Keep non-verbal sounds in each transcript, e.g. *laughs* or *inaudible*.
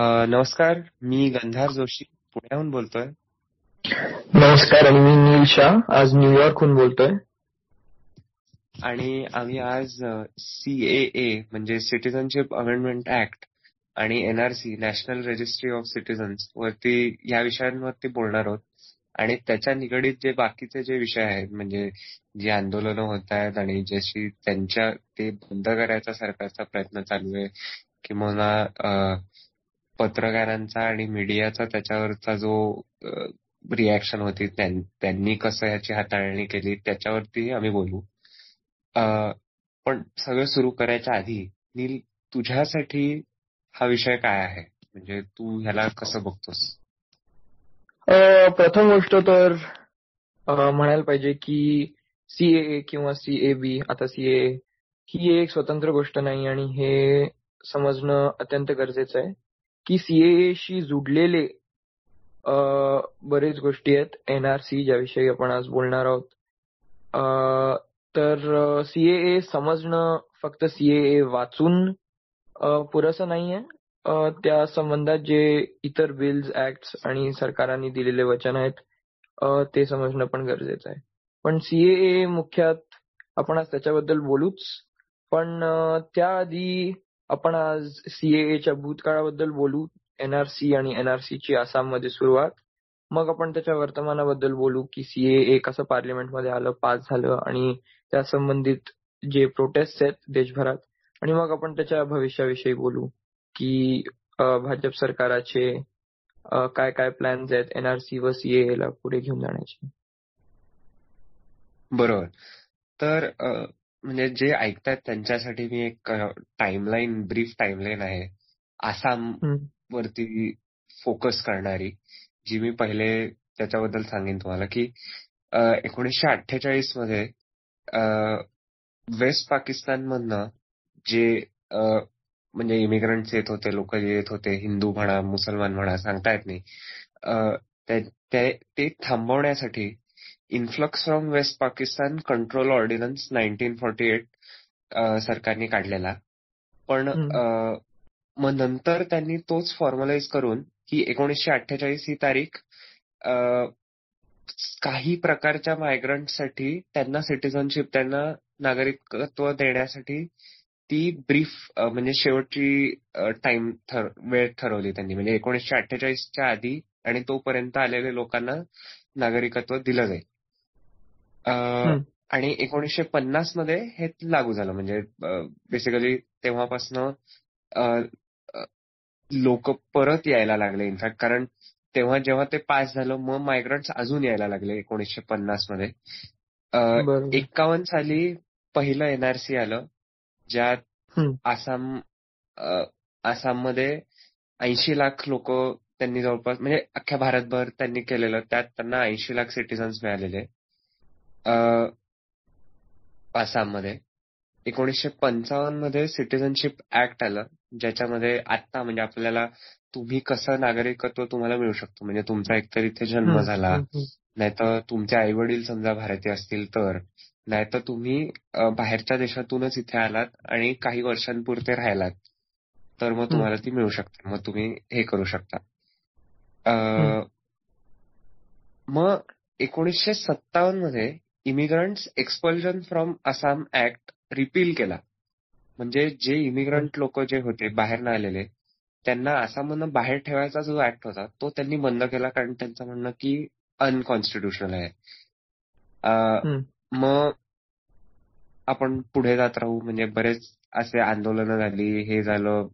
नमस्कार मी गंधार जोशी पुण्याहून बोलतोय. नमस्कार आणि मी नील शाह आज न्यूयॉर्कहून बोलतोय. आणि आम्ही आज सीएए म्हणजे सिटिझनशिप अमेंडमेंट ऍक्ट आणि NRC national registry of citizens वरती या विषयांवरती बोलणार आहोत. आणि त्याच्या निगडीत जे बाकीचे जे विषय आहेत म्हणजे जी आंदोलनं होत आहेत आणि जशी त्यांच्या ते बंद करायचा सरकारचा प्रयत्न चालू आहे किंवा पत्रकारांचा आणि मीडियाचा त्याच्यावरचा जो रिॲक्शन होती त्यांनी कसं याची हाताळणी केली त्याच्यावरती आम्ही बोलू. पण सगळं सुरू करायच्या आधी नील तुझ्यासाठी हा विषय काय आहे? म्हणजे तू ह्याला कसं बघतोस? प्रथम गोष्ट तर म्हणायला पाहिजे की सीए किंवा सीएबी आता सीए ही एक स्वतंत्र गोष्ट नाही आणि हे समजणं अत्यंत गरजेचं आहे. की सीएएशी जुडलेले बरेच गोष्टी आहेत. एनआरसी ज्याविषयी आपण आज बोलणार आहोत. तर सीएए समजणं फक्त सीएए वाचून पुरेसं नाहीये. त्या संबंधात जे इतर बिल्स ऍक्ट आणि सरकारांनी दिलेले वचन आहेत ते समजणं पण गरजेचं आहे. पण सीएए मुख्यात आपण आज त्याच्याबद्दल बोलूच. पण त्याआधी आपण आज सीएएच्या भूतकाळाबद्दल बोलू एनआरसी आणि एनआरसी ची आसाममध्ये सुरुवात. मग आपण त्याच्या वर्तमानाबद्दल बोलू की सीएए कसं पार्लिमेंटमध्ये आलं पास झालं आणि त्या संबंधित जे प्रोटेस्ट आहेत देशभरात. आणि मग आपण त्याच्या भविष्याविषयी बोलू की भाजप सरकाराचे काय काय प्लॅन्स आहेत एनआरसी व सीएए ला पुढे घेऊन जाण्याचे. बरोबर. तर म्हणजे जे ऐकतायत त्यांच्यासाठी मी एक टाइमलाईन ब्रीफ टाइमलाईन आहे. आसाम वरती फोकस करणारी जी मी पहिले त्याच्याबद्दल सांगेन तुम्हाला की एकोणीसशे अठ्ठेचाळीसमध्ये वेस्ट पाकिस्तानमधनं जे अ, म्हणजे इमिग्रंट्स येत होते लोक येत होते हिंदू म्हणा मुसलमान म्हणा सांगता येत नाही. ते थांबवण्यासाठी influx from west Pakistan control ordinance nineteen forty eight सरकारने काढलेला. पण मग नंतर त्यांनी तोच फॉर्मलाइज करून ही एकोणीसशे अठ्ठेचाळीस ही तारीख काही प्रकारच्या मायग्रंटसाठी त्यांना सिटिझनशिप त्यांना नागरिकत्व देण्यासाठी ती ब्रीफ म्हणजे शेवटची टाइम वेळ ठरवली त्यांनी. म्हणजे एकोणीसशे अठ्ठेचाळीसच्या आधी आणि तोपर्यंत आलेल्या लोकांना नागरिकत्व दिलं जाईल. आणि एकोणीसशे पन्नासमध्ये हे लागू झालं. म्हणजे बेसिकली तेव्हापासनं लोक परत यायला लागले. इनफॅक्ट कारण तेव्हा जेव्हा ते पास झालं मग मायग्रंट्स अजून यायला लागले एकोणीसशे पन्नासमध्ये. एक्कावन्न साली पहिलं एनआरसी आलं ज्यात आसाम आसाममध्ये ऐंशी लाख लोक त्यांनी जवळपास म्हणजे अख्ख्या भारतभर त्यांनी केलेलं त्यात त्यांना ऐंशी लाख सिटिझन्स मिळालेले. आसाममध्ये. एकोणीसशे पंचावन्नमध्ये सिटिझनशिप ऍक्ट आलं ज्याच्यामध्ये आता म्हणजे आपल्याला तुम्ही कसं नागरिकत्व तुम्हाला मिळू शकतो. म्हणजे तुमचा एकतर इथे जन्म झाला नाहीतर तुमचे आई वडील समजा भारतीय असतील तर नाहीतर तुम्ही बाहेरच्या देशातूनच इथे आलात आणि काही वर्षांपुरते राहिलात तर मग तुम्हाला ती मिळू शकते. मग तुम्ही हे करू शकता. मग एकोणीसशे सत्तावन्नमध्ये immigrants expulsion from Assam act repeal केला. म्हणजे जे इमिग्रंट लोक जे होते बाहेर न आलेले त्यांना आसाममधनं बाहेर ठेवायचा जो ऍक्ट होता तो त्यांनी बंद केला कारण त्यांचं म्हणणं की अनकॉन्स्टिट्युशनल आहे. मग आपण पुढे जात राहू. म्हणजे बरेच असे आंदोलनं झाली हे झालं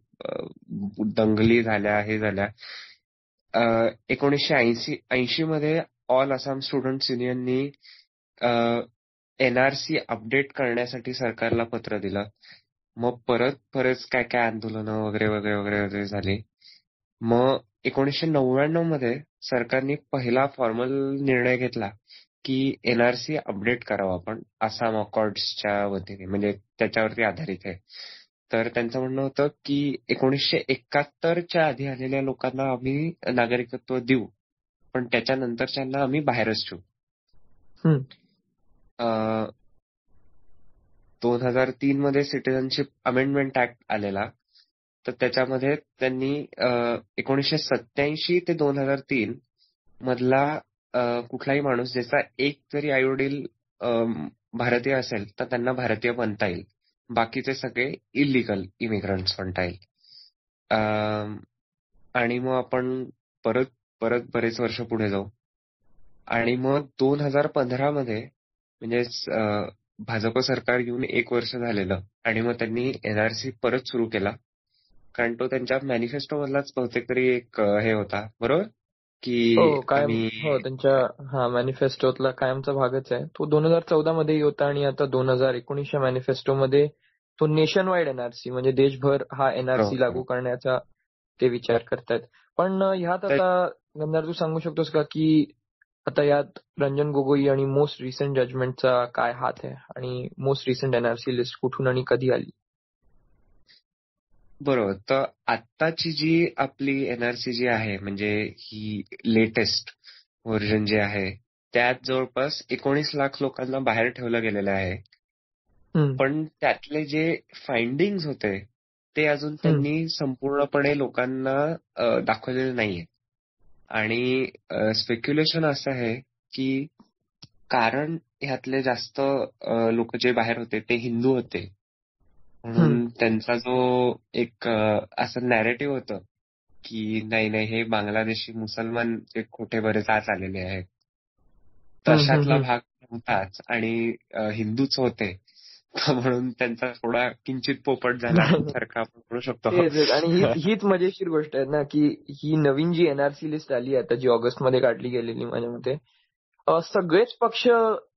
दंगली झाल्या हे झाल्या. एकोणीसशे ऐंशी ऐंशी मध्ये ऑल आसाम स्टुडंट्स युनियननी एनआरसी अपडेट करण्यासाठी सरकारला पत्र दिलं. मग परत बरेच काय काय आंदोलनं वगैरे वगैरे वगैरे वगैरे झाली. मग एकोणीसशे नव्याण्णवमध्ये सरकारने पहिला फॉर्मल निर्णय घेतला की एनआरसी अपडेट करावं आपण आसाम अकॉर्ड्सच्या वतीने. म्हणजे त्याच्यावरती आधारित आहे. तर त्यांचं म्हणणं होतं की एकोणीसशे एकाहत्तरच्या आधी आलेल्या लोकांना आम्ही नागरिकत्व देऊ. पण त्याच्यानंतरच्यांना आम्ही बाहेरच ठेवू. दोन हजार तीन मध्ये सिटिझनशिप अमेंडमेंट ऍक्ट आलेला. तर त्याच्यामध्ये त्यांनी एकोणीसशे सत्याऐंशी ते दोन हजार तीन मधला कुठलाही माणूस ज्याचा एक जरी आई वडील भारतीय असेल तर त्यांना भारतीय बनता येईल. बाकीचे सगळे इलिगल इमिग्रंट्स म्हणता येईल. आणि मग आपण परत परत बरेच वर्ष पुढे जाऊ. आणि मग दोन हजार पंधरा मध्ये म्हणजे भाजप सरकार येऊन एक वर्ष झालेलं आणि मग त्यांनी एनआरसी परत सुरू केला. कारण तो त्यांच्या मॅनिफेस्टो मधलाच बहुतेक तरी एक हे होता. बरोबर? की हो कायम हो त्यांच्या हा मॅनिफेस्टोतला कायमचा भागच आहे. तो दोन हजार चौदा मध्ये होता आणि आता दोन हजार एकोणीसच्या मॅनिफेस्टो मध्ये तो नेशन वाईड एनआरसी म्हणजे देशभर हा एनआरसी लागू करण्याचा ते विचार करतायत. पण ह्यात आता गंधार तू सांगू शकतोस का की आता यात रंजन गोगोई आणि मोस्ट रिसेंट जजमेंटचा काय हात आहे? आणि मोस्ट रिसेंट एनआरसी लिस्ट कुठून आणि कधी आली? बरोबर. तर आत्ताची जी आपली एनआरसी जी आहे म्हणजे ही लेटेस्ट व्हर्जन जे आहे त्यात जवळपास एकोणीस लाख लोकांना बाहेर ठेवलं गेलेलं आहे. पण त्यातले जे फाइंडिंग होते ते अजून त्यांनी संपूर्णपणे लोकांना दाखवलेले नाहीये. आणि स्पेक्युलेशन असं आहे की कारण ह्यातले जास्त लोक जे बाहेर होते ते हिंदू होते. म्हणून त्यांचा जो एक असं नॅरेटिव्ह होतं की नाही नाही हे बांगलादेशी मुसलमान एक खोटे बरेच आज आलेले आहेत. तशातला भाग नव्हताच आणि हिंदूच होते. *laughs* म्हणून त्यांचा थोडा किंचित पोपट झाला *laughs* सारखा आपण म्हणू शकतो. आणि *laughs* हीच मजेशीर गोष्ट आहे ना की ही नवीन जी एनआरसी लिस्ट आली आता जी ऑगस्टमध्ये काढली गेलेली माझ्या मते सगळेच पक्ष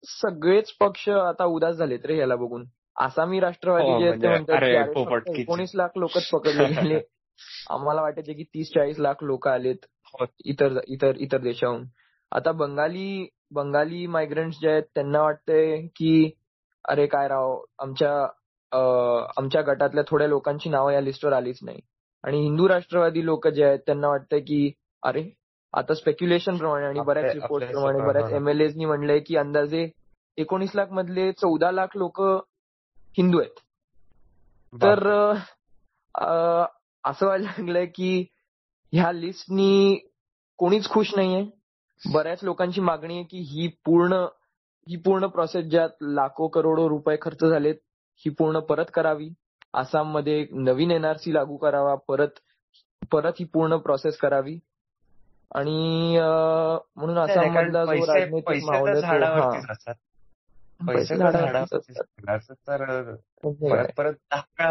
सगळेच पक्ष आता उदास झालेत रे याला बघून. आसामी राष्ट्रवादी जे ते म्हणतात एकोणीस लाख लोकच पकडले गेले. आम्हाला वाटायचे की तीस चाळीस लाख लोक आलेत हो. इतर इतर इतर देशाहून. आता बंगाली बंगाली मायग्रंट्स जे आहेत त्यांना वाटतंय की अरे काय राव आमच्या आमच्या गटातल्या थोड्या लोकांची नावं या लिस्टवर आलीच नाही. आणि हिंदू राष्ट्रवादी लोक जे आहेत त्यांना वाटतंय की अरे आता स्पेक्युलेशन प्रमाणे आणि बऱ्याच रिपोर्ट प्रमाणे बऱ्याच एमएलएनी म्हणलंय की अंदाजे एकोणीस लाख मधले चौदा लाख लोक हिंदू आहेत. तर असं व्हायला लागलंय की ह्या लिस्टनी कोणीच खुश नाहीये. बऱ्याच लोकांची मागणी आहे की ही पूर्ण ही पूर्ण प्रोसेस ज्यात लाखो करोडो रुपये खर्च झालेत ही पूर्ण परत करावी. आसाममध्ये नवीन एनआरसी लागू करावा परत परत ही पूर्ण प्रोसेस करावी. आणि म्हणून आसाम मधला जो राजनैतिक माहोल पैसे तर परत परत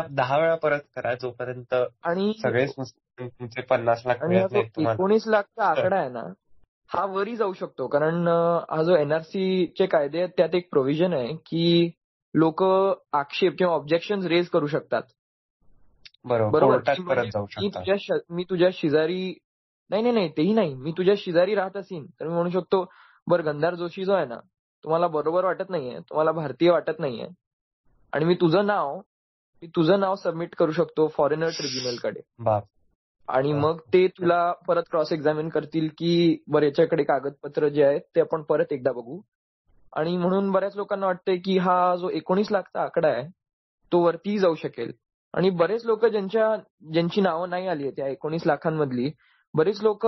दहा वेळा परत करा जोपर्यंत आणि सगळेच तुमचे पन्नास लाख एकोणीस लाखचा आकडा आहे ना हा वरी जाऊ शकतो. कारण हा जो एनआरसी चे कायदे आहेत त्यात एक प्रोव्हिजन आहे की लोक आक्षेप किंवा ऑब्जेक्शन रेज करू शकतात. बरोबर. मी तुझ्या शेजारी नाही नाही नाही तेही नाही. मी तुझ्या शेजारी राहत असेन. तर मी म्हणू शकतो बरं गंधार जोशी जो आहे ना तुम्हाला बरोबर वाटत नाहीये तुम्हाला भारतीय वाटत नाहीये. आणि मी तुझं नाव मी तुझं नाव सबमिट करू शकतो फॉरेनर ट्रिब्युनलकडे. आणि मग ते तुला परत क्रॉस एक्झामिन करतील की बरं याच्याकडे कागदपत्र जे आहेत ते आपण परत एकदा बघू. आणि म्हणून बऱ्याच लोकांना वाटतंय की हा जो एकोणीस लाखचा आकडा आहे तो वरती जाऊ शकेल. आणि बरेच लोक ज्यांच्या ज्यांची नावं नाही आली त्या एकोणीस लाखांमधली बरीच लोक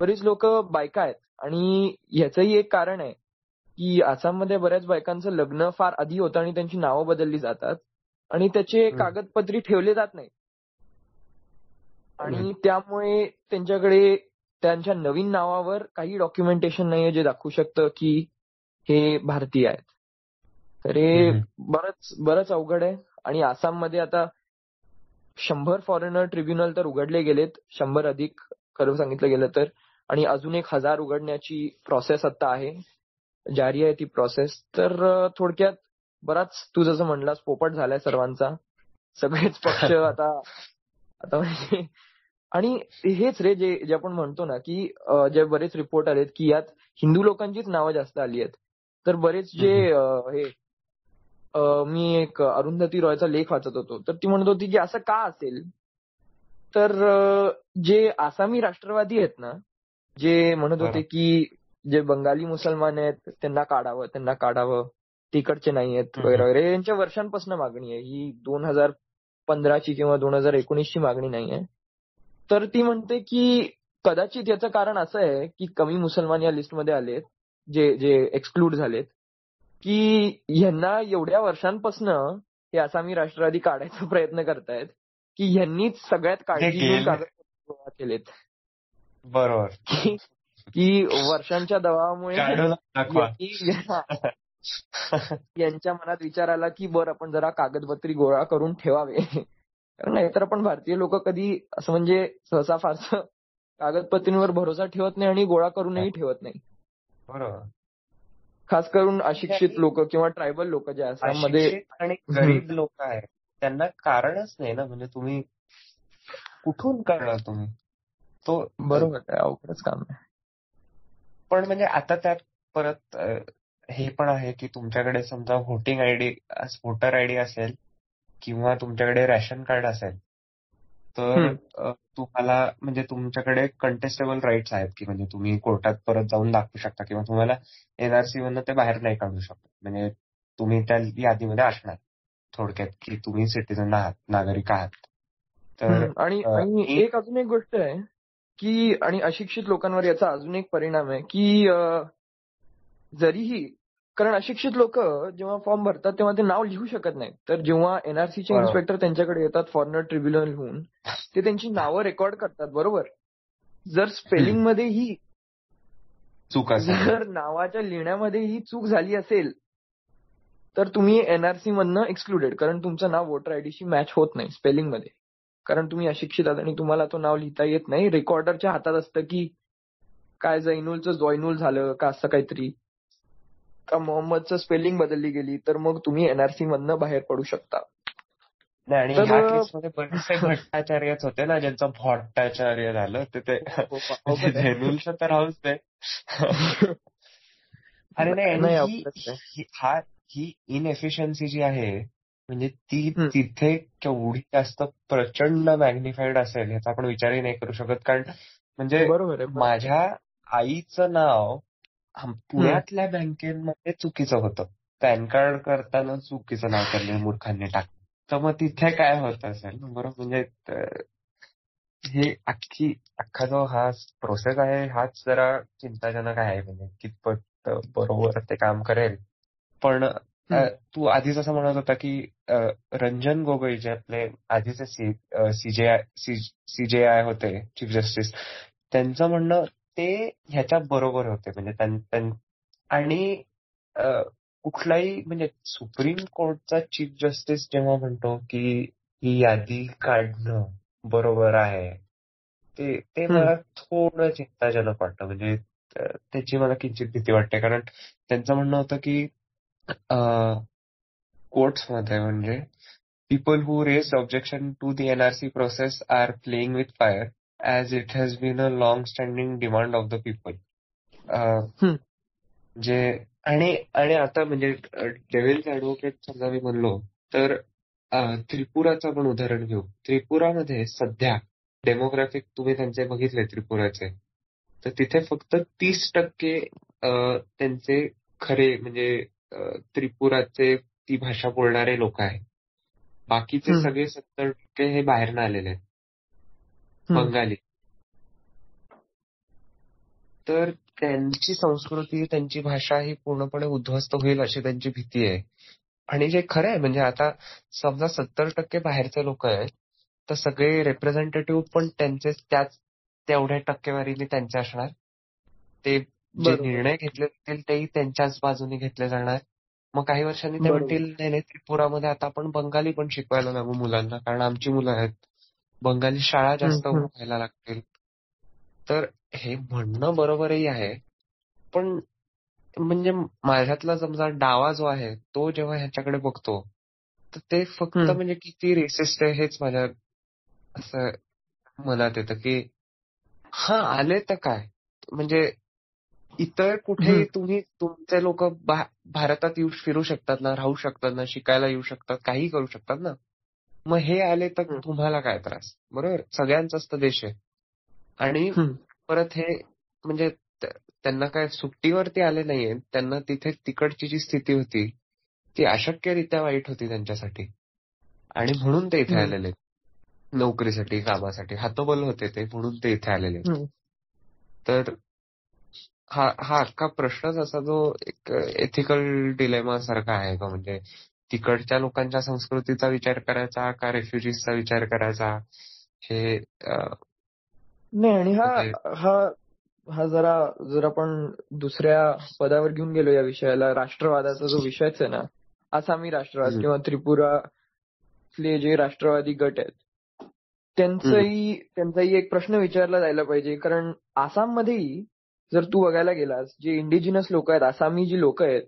बरीच लोक बायका आहेत. आणि ह्याचंही एक कारण आहे की आसाममध्ये बऱ्याच बायकांचं लग्न फार आधी होतं आणि त्यांची नावं बदलली जातात. आणि त्याचे कागदपत्री ठेवले जात नाही आणि त्यामुळे त्यांच्याकडे त्यांच्या नवीन नावावर काही डॉक्युमेंटेशन नाहीये जे दाखवू शकतं की हे भारतीय आहेत. तर हे बरंच बरंच अवघड आहे. आणि आसाममध्ये आता शंभर फॉरेनर ट्रिब्युनल तर उघडले गेलेत शंभर अधिक खरं सांगितलं गेलं तर. आणि अजून एक हजार उघडण्याची प्रोसेस आता आहे. जारी आहे ती प्रोसेस तर थोडक्यात बराच तू जसं म्हणलास पोपट झालाय सर्वांचा. सगळेच पक्ष *laughs* आता आता म्हणजे आणि हेच रे जे जे आपण म्हणतो ना की जे बरेच रिपोर्ट आलेत की यात हिंदू लोकांचीच नावं जास्त आली आहेत. तर बरेच जे हे मी एक अरुंधती रॉयचा लेख वाचत होतो. तर ती म्हणत होती की असं का असेल? तर जे आसामी राष्ट्रवादी आहेत ना जे म्हणत होते की जे बंगाली मुसलमान आहेत त्यांना काढावं त्यांना काढावं तिकडचे नाही आहेत वगैरे वगैरे यांच्या वर्षांपासून मागणी आहे. ही दोन हजार पंधराची किंवा दोन हजार एकोणीसची मागणी नाहीये तर ती म्हणते की कदाचित याचं कारण असं आहे की कमी मुसलमान या लिस्टमध्ये आलेत जे जे एक्सक्लूड झालेत की ह्यांना एवढ्या वर्षांपासनं हे आसामी राष्ट्रवादी काढायचा *laughs* प्रयत्न करतायत की ह्यांनीच सगळ्यात काळजी घेऊन. कागदपत्र गोळा केलेत. बरोबर. की वर्षांच्या दबावामुळे *laughs* यांच्या मनात विचार आला की बरं आपण जरा कागदपत्री गोळा करून ठेवावे. कारण नाहीतर आपण भारतीय लोक कधी असं म्हणजे सहसा फारसं कागदपत्रींवर भरोसा ठेवत नाही आणि गोळा करूनही ठेवत नाही. बरोबर. खास करून अशिक्षित लोक किंवा ट्रायबल लोक जे आसाममध्ये अशिक्षित आणि गरीब लोक आहेत. त्यांना कारणच नाही ना म्हणजे तुम्ही कुठून करणार तुम्ही? तो बरोबर आहे अवघडच काम आहे. पण म्हणजे आता त्यात परत हे पण आहे की तुमच्याकडे समजा व्होटिंग आयडी व्होटर आयडी असेल किंवा तुमच्याकडे रॅशन कार्ड असेल तर तुम्हाला म्हणजे तुमच्याकडे कंटेस्टेबल राईट्स आहेत की म्हणजे तुम्ही कोर्टात परत जाऊन दाखवू शकता किंवा तुम्हाला एनआरसी मधनं ते बाहेर नाही काढू शकत. म्हणजे तुम्ही त्या यादीमध्ये असणार थोडक्यात की तुम्ही सिटीजन आहात नागरिक आहात. तर आणि एक- अजून एक गोष्ट आहे की आणि अशिक्षित लोकांवर याचा अजून एक परिणाम आहे की जरीही कारण अशिक्षित लोक जेव्हा फॉर्म भरतात तेव्हा ते नाव लिहू शकत नाहीत. तर जेव्हा एनआरसीचे. इन्स्पेक्टर त्यांच्याकडे येतात फॉरेनर ट्रिब्युनलहून ते त्यांची नावं रेकॉर्ड करतात बरोबर? जर स्पेलिंग मध्येही चूक असेल. जर नावाच्या लिहिण्यामध्ये ही चूक झाली असेल तर तुम्ही एनआरसी मधनं एक्सक्लुडेड कारण तुमचं नाव वोटर आयडीशी मॅच होत नाही स्पेलिंगमध्ये. कारण तुम्ही अशिक्षित आहात आणि तुम्हाला तो नाव लिहिता येत नाही. रेकॉर्डरच्या हातात असतं की काय जैनुलचं जॉयनुल झालं का असं काहीतरी. का मोहम्मदचं स्पेलिंग बदलली गेली तर मग तुम्ही एनआरसी मधनं बाहेर पडू शकता. आणि बरेचसे भट्टाचार्यच होते ना ज्यांचं भट्टाचार्य झालं ते ते झेनुलचं तर राहूच दे अरे नाही आणि नाही, ही-. ही- हा ही इनएफिशियन्सी जी आहे म्हणजे ती. तिथे केवढी जास्त प्रचंड मॅग्निफाईड असेल ह्याचा आपण विचारही नाही करू शकत. कारण म्हणजे बरोबर माझ्या आईचं नाव पुण्यातल्या बँकेमध्ये चुकीचं होतं. पॅन कार्ड करताना चुकीचं नाव त्यांनी मूर्खांनी टाकलं. तर मग तिथे काय होत असेल? बरोबर म्हणजे हे अख्खी अख्खा जो हा प्रोसेस आहे हाच जरा चिंताजनक आहे. म्हणजे कितपत बरोबर ते काम करेल. पण. तू आधीच असं म्हणत होता की रंजन गोगोई जे आपले आधीचे सीजेआय होते चीफ जस्टिस त्यांचं म्हणणं ते ह्याच्या बरोबर होते. म्हणजे त्यां- आणि कुठलाही म्हणजे सुप्रीम कोर्टचा चीफ जस्टिस जेव्हा म्हणतो की ही यादी काढणं बरोबर आहे ते ते. मला थोडं चिंताजनक वाटतं. म्हणजे त्याची मला किंचित भीती वाटते. कारण त्यांचं म्हणणं होतं की कोर्ट्समध्ये म्हणजे people who raised objection to the NRC process are playing with fire. As it has been a long-standing demand of the people. हम्म. जे आणि आणि आता म्हणजे डेव्हिल्स ऍडव्होकेट समजा मी म्हणलो तर त्रिपुराचं आपण उदाहरण घेऊ त्रिपुरामध्ये सध्या डेमोग्राफिक तुम्ही त्यांचे बघितले त्रिपुराचे तर तिथे फक्त तीस टक्के त्यांचे खरे म्हणजे त्रिपुराचे ती भाषा बोलणारे लोक आहेत बाकीचे. सगळे सत्तर टक्के हे बाहेरनं आलेले आहेत. बंगाली. तर त्यांची संस्कृती त्यांची भाषा ही पूर्णपणे उद्ध्वस्त होईल अशी त्यांची भीती आहे. आणि जे खरं आहे म्हणजे आता समजा सत्तर टक्के बाहेरचे लोक आहेत तर सगळे रिप्रेझेंटेटिव्ह पण त्यांचे त्याच तेवढ्या टक्केवारीने त्यांचे असणार. ते जे. निर्णय घेतले जातील तेही त्यांच्याच बाजूने घेतले जाणार. मग काही वर्षांनी ते. म्हणतील नाही नाही त्रिपुरामध्ये आता आपण बंगाली पण शिकवायला लागू मुलांना कारण आमची मुलं आहेत. बंगाली शाळा जास्त. व्हायला लागतील तर हे म्हणणं बरोबरही आहे पण म्हणजे माझ्यातला समजा डावा जो आहे तो जेव्हा ह्याच्याकडे बघतो तर ते फक्त. म्हणजे किती रेसिस्ट आहे हेच माझ्या असं मनात येतं की हा आले तर काय म्हणजे इतर कुठे. तुम्ही तुमचे लोक भारतात येऊ फिरू शकतात ना राहू शकतात ना शिकायला येऊ शकतात काही करू शकतात ना मग हे आले तर. तुम्हाला काय त्रास? बरोबर? सगळ्यांचाच तर देश आहे. आणि. परत हे म्हणजे त्यांना काय सुट्टीवरती आले नाहीये. त्यांना तिथे तिकडची जी स्थिती होती ती अशक्यरित्या वाईट होती त्यांच्यासाठी. आणि म्हणून ते इथे. आलेले नोकरीसाठी कामासाठी. हातोबल होते ते म्हणून ते इथे आलेले. तर हा हा अख्खा प्रश्नच असा जो एक एथिकल डिलेमा सारखा आहे का? म्हणजे तिकडच्या लोकांच्या संस्कृतीचा विचार करायचा का रेफ्युजीजचा विचार करायचा हे नाही आणि हा म्हणजे- हा हा जरा जर आपण दुसऱ्या पदावर घेऊन गेलो या विषयाला राष्ट्रवादाचा जो विषयच आहे ना आसामी राष्ट्रवाद. किंवा त्रिपुरातले जे राष्ट्रवादी गट आहेत त्यांचाही त्यांचाही एक प्रश्न विचारला जायला पाहिजे कारण आसाममध्येही जर तू बघायला गेलास जे इंडिजिनस लोक आहेत आसामी जी लोक आहेत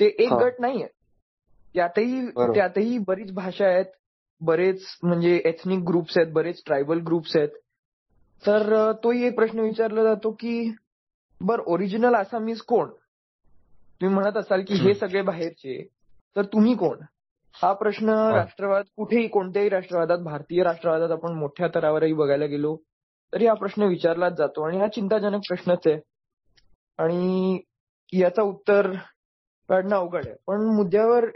ते एक. गट नाहीये त्यातही. त्यातही बरीच भाषा आहेत बरेच म्हणजे एथनिक ग्रुप्स आहेत बरेच ट्रायबल ग्रुप्स आहेत. तर तोही एक प्रश्न विचारला जातो की बर ओरिजिनल आसामीज कोण? तुम्ही म्हणत असाल की हे. सगळे बाहेरचे तर तुम्ही कोण? हा प्रश्न राष्ट्रवाद कुठेही कोणत्याही राष्ट्रवादात भारतीय राष्ट्रवादात आपण मोठ्या तरावरही बघायला गेलो तरी हा प्रश्न विचारलाच जातो आणि हा चिंताजनक प्रश्नच आहे. आणि याचं उत्तर काढणं अवघड आहे. पण मुद्द्यावर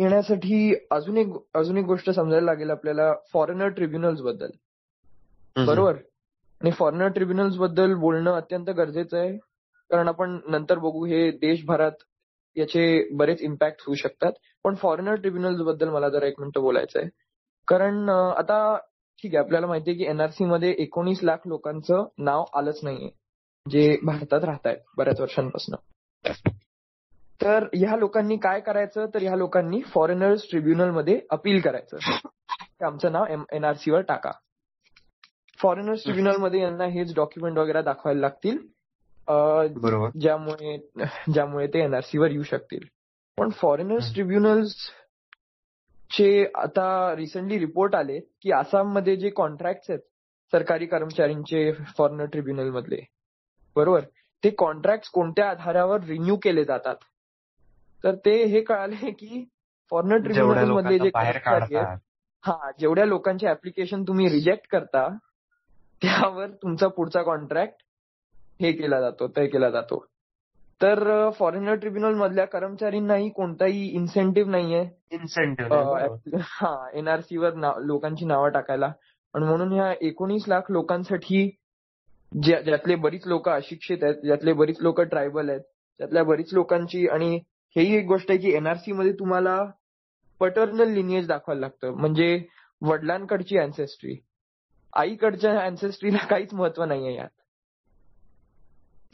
येण्यासाठी अजून एक अजून एक गोष्ट समजायला लागेल आपल्याला फॉरेनर ट्रिब्युनल्सबद्दल. बरोबर? आणि फॉरेनर ट्रिब्युनल्सबद्दल बोलणं अत्यंत गरजेचं आहे. कारण आपण नंतर बघू हे देशभरात याचे बरेच इम्पॅक्ट होऊ शकतात. पण फॉरेनर ट्रिब्युनल्सबद्दल मला जरा एक मिनिटं बोलायचं आहे. कारण आता ठीक आहे आपल्याला माहितीये की एनआरसी मध्ये एकोणीस लाख लोकांचं नाव आलंच नाहीये. जे भारतात राहत आहेत बऱ्याच वर्षांपासून. तर ह्या लोकांनी काय करायचं? तर ह्या लोकांनी फॉरेनर्स ट्रिब्युनलमध्ये अपील करायचं. आमचं नाव एनआरसी वर टाका. फॉरेनर्स ट्रिब्युनलमध्ये यांना हेच डॉक्युमेंट वगैरे दाखवायला लागतील. ज्यामुळे ज्यामुळे ते एनआरसी वर येऊ शकतील. पण फॉरेनर्स. ट्रिब्युनल्स चे आता रिसेंटली रिपोर्ट आले की आसाममध्ये जे कॉन्ट्रॅक्ट आहेत सरकारी कर्मचाऱ्यांचे फॉरेनर ट्रिब्युनल मधले बरोबर? ते कॉन्ट्रॅक्ट कोणत्या आधारावर रिन्यू केले जातात? तर ते हे कळाले *laughs* की फॉरेनर ट्रिब्युनल लोकांना जे आहेत, हा जेवढ्या लोकांचे ऍप्लिकेशन तुम्ही रिजेक्ट करता त्यावर तुमचा पुढचा कॉन्ट्रॅक्ट हे केला जातो तय केला जातो. तर फॉरेनर ट्रिब्युनल मधल्या कर्मचाऱ्यांनाही कोणताही इन्सेंटिव्ह नाहीये. इन्सेंटिव्ह हा एनआरसी वर लोकांची नावं टाकायला. आणि म्हणून ह्या एकोणीस लाख लोकांसाठी ज्या- ज्यातले बरीच लोक अशिक्षित आहेत ज्यातले बरीच लोक ट्रायबल आहेत त्यातल्या बरीच लोकांची आणि हेही एक गोष्ट आहे की एनआरसी मध्ये तुम्हाला पटर्नल लिनिएज दाखवायला लागतं. म्हणजे वडिलांकडची अँसेस्ट्री आईकडच्या अँसेस्ट्रीला काहीच महत्त्व नाहीये यात.